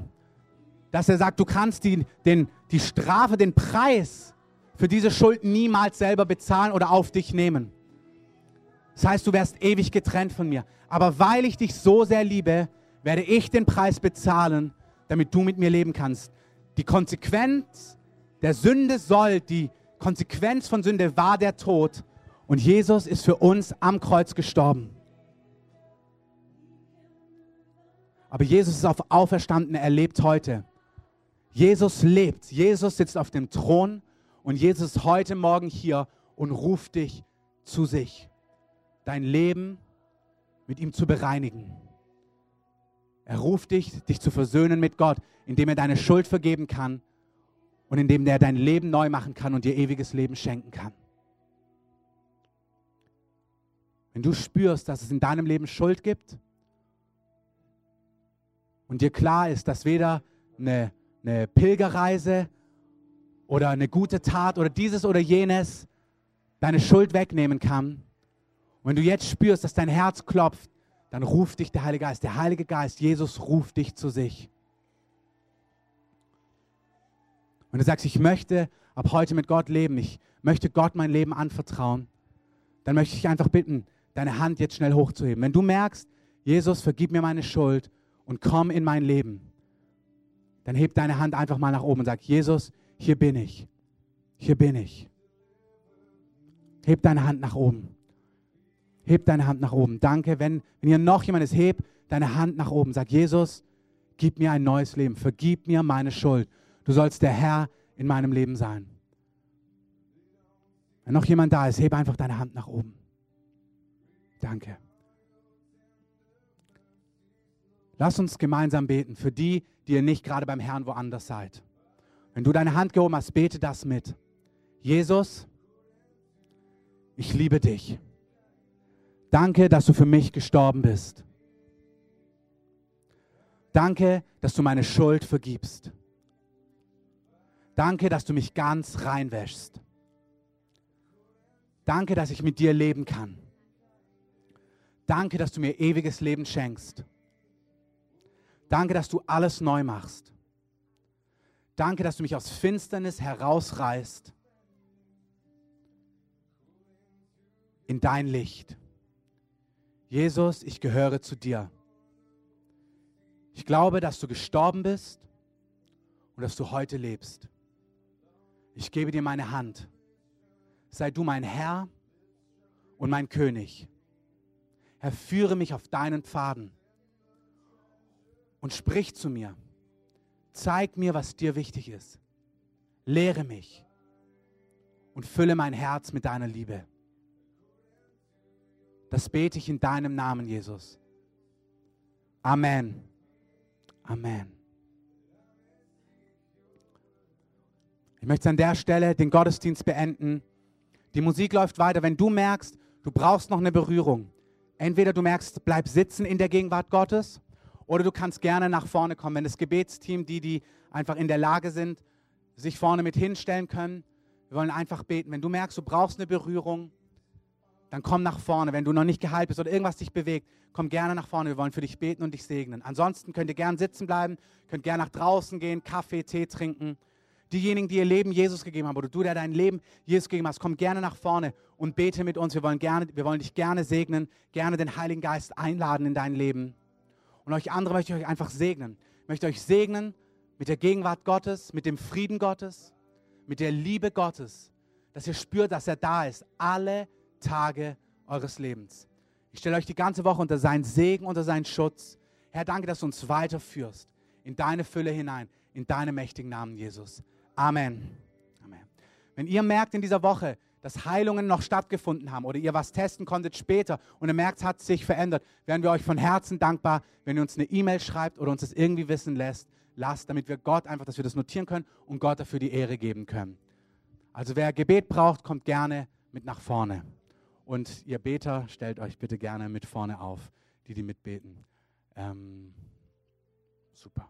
dass er sagt, du kannst die, den, die Strafe, den Preis für diese Schuld niemals selber bezahlen oder auf dich nehmen. Das heißt, du wärst ewig getrennt von mir. Aber weil ich dich so sehr liebe, werde ich den Preis bezahlen, damit du mit mir leben kannst. Die Konsequenz der Sünde soll, die Konsequenz von Sünde war der Tod. Und Jesus ist für uns am Kreuz gestorben. Aber Jesus ist auf Auferstanden, er lebt heute. Jesus lebt. Jesus sitzt auf dem Thron und Jesus ist heute Morgen hier und ruft dich zu sich, dein Leben mit ihm zu bereinigen. Er ruft dich, dich zu versöhnen mit Gott, indem er deine Schuld vergeben kann und indem er dein Leben neu machen kann und dir ewiges Leben schenken kann. Wenn du spürst, dass es in deinem Leben Schuld gibt und dir klar ist, dass weder eine, eine Pilgerreise oder eine gute Tat oder dieses oder jenes deine Schuld wegnehmen kann. Und wenn du jetzt spürst, dass dein Herz klopft, dann ruft dich der Heilige Geist. Der Heilige Geist, Jesus, ruft dich zu sich. Und du sagst, ich möchte ab heute mit Gott leben, ich möchte Gott mein Leben anvertrauen, dann möchte ich einfach bitten, deine Hand jetzt schnell hochzuheben. Wenn du merkst, Jesus, vergib mir meine Schuld und komm in mein Leben, dann heb deine Hand einfach mal nach oben und sag, Jesus, hier bin ich, hier bin ich. Heb deine Hand nach oben. Heb deine Hand nach oben. Danke. Wenn, wenn hier noch jemand ist, heb deine Hand nach oben. Sag, Jesus, gib mir ein neues Leben. Vergib mir meine Schuld. Du sollst der Herr in meinem Leben sein. Wenn noch jemand da ist, heb einfach deine Hand nach oben. Danke. Lass uns gemeinsam beten für die, die ihr nicht gerade beim Herrn woanders seid. Wenn du deine Hand gehoben hast, bete das mit. Jesus, ich liebe dich. Danke, dass du für mich gestorben bist. Danke, dass du meine Schuld vergibst. Danke, dass du mich ganz reinwäschst. Danke, dass ich mit dir leben kann. Danke, dass du mir ewiges Leben schenkst. Danke, dass du alles neu machst. Danke, dass du mich aus Finsternis herausreißt in dein Licht. Jesus, ich gehöre zu dir. Ich glaube, dass du gestorben bist und dass du heute lebst. Ich gebe dir meine Hand. Sei du mein Herr und mein König. Herr, führe mich auf deinen Pfaden und sprich zu mir. Zeig mir, was dir wichtig ist. Lehre mich und fülle mein Herz mit deiner Liebe. Das bete ich in deinem Namen, Jesus. Amen. Amen. Ich möchte an der Stelle den Gottesdienst beenden. Die Musik läuft weiter. Wenn du merkst, du brauchst noch eine Berührung, entweder du merkst, bleib sitzen in der Gegenwart Gottes oder du kannst gerne nach vorne kommen. Wenn das Gebetsteam, die, die einfach in der Lage sind, sich vorne mit hinstellen können, wir wollen einfach beten. Wenn du merkst, du brauchst eine Berührung, dann komm nach vorne. Wenn du noch nicht geheilt bist oder irgendwas dich bewegt, komm gerne nach vorne. Wir wollen für dich beten und dich segnen. Ansonsten könnt ihr gerne sitzen bleiben, könnt gerne nach draußen gehen, Kaffee, Tee trinken. Diejenigen, die ihr Leben Jesus gegeben haben oder du, der dein Leben Jesus gegeben hast, komm gerne nach vorne und bete mit uns. Wir wollen, gerne, wir wollen dich gerne segnen, gerne den Heiligen Geist einladen in dein Leben. Und euch andere möchte ich euch einfach segnen. Ich möchte euch segnen mit der Gegenwart Gottes, mit dem Frieden Gottes, mit der Liebe Gottes, dass ihr spürt, dass er da ist, alle Tage eures Lebens. Ich stelle euch die ganze Woche unter seinen Segen, unter seinen Schutz. Herr, danke, dass du uns weiterführst in deine Fülle hinein, in deinem mächtigen Namen, Jesus. Amen. Amen. Wenn ihr merkt in dieser Woche, dass Heilungen noch stattgefunden haben oder ihr was testen konntet später und ihr merkt, es hat sich verändert, wären wir euch von Herzen dankbar, wenn ihr uns eine E-Mail schreibt oder uns das irgendwie wissen lässt, lasst, damit wir Gott einfach, dass wir das notieren können und Gott dafür die Ehre geben können. Also wer Gebet braucht, kommt gerne mit nach vorne. Und ihr Beter, stellt euch bitte gerne mit vorne auf, die die mitbeten. Ähm, super.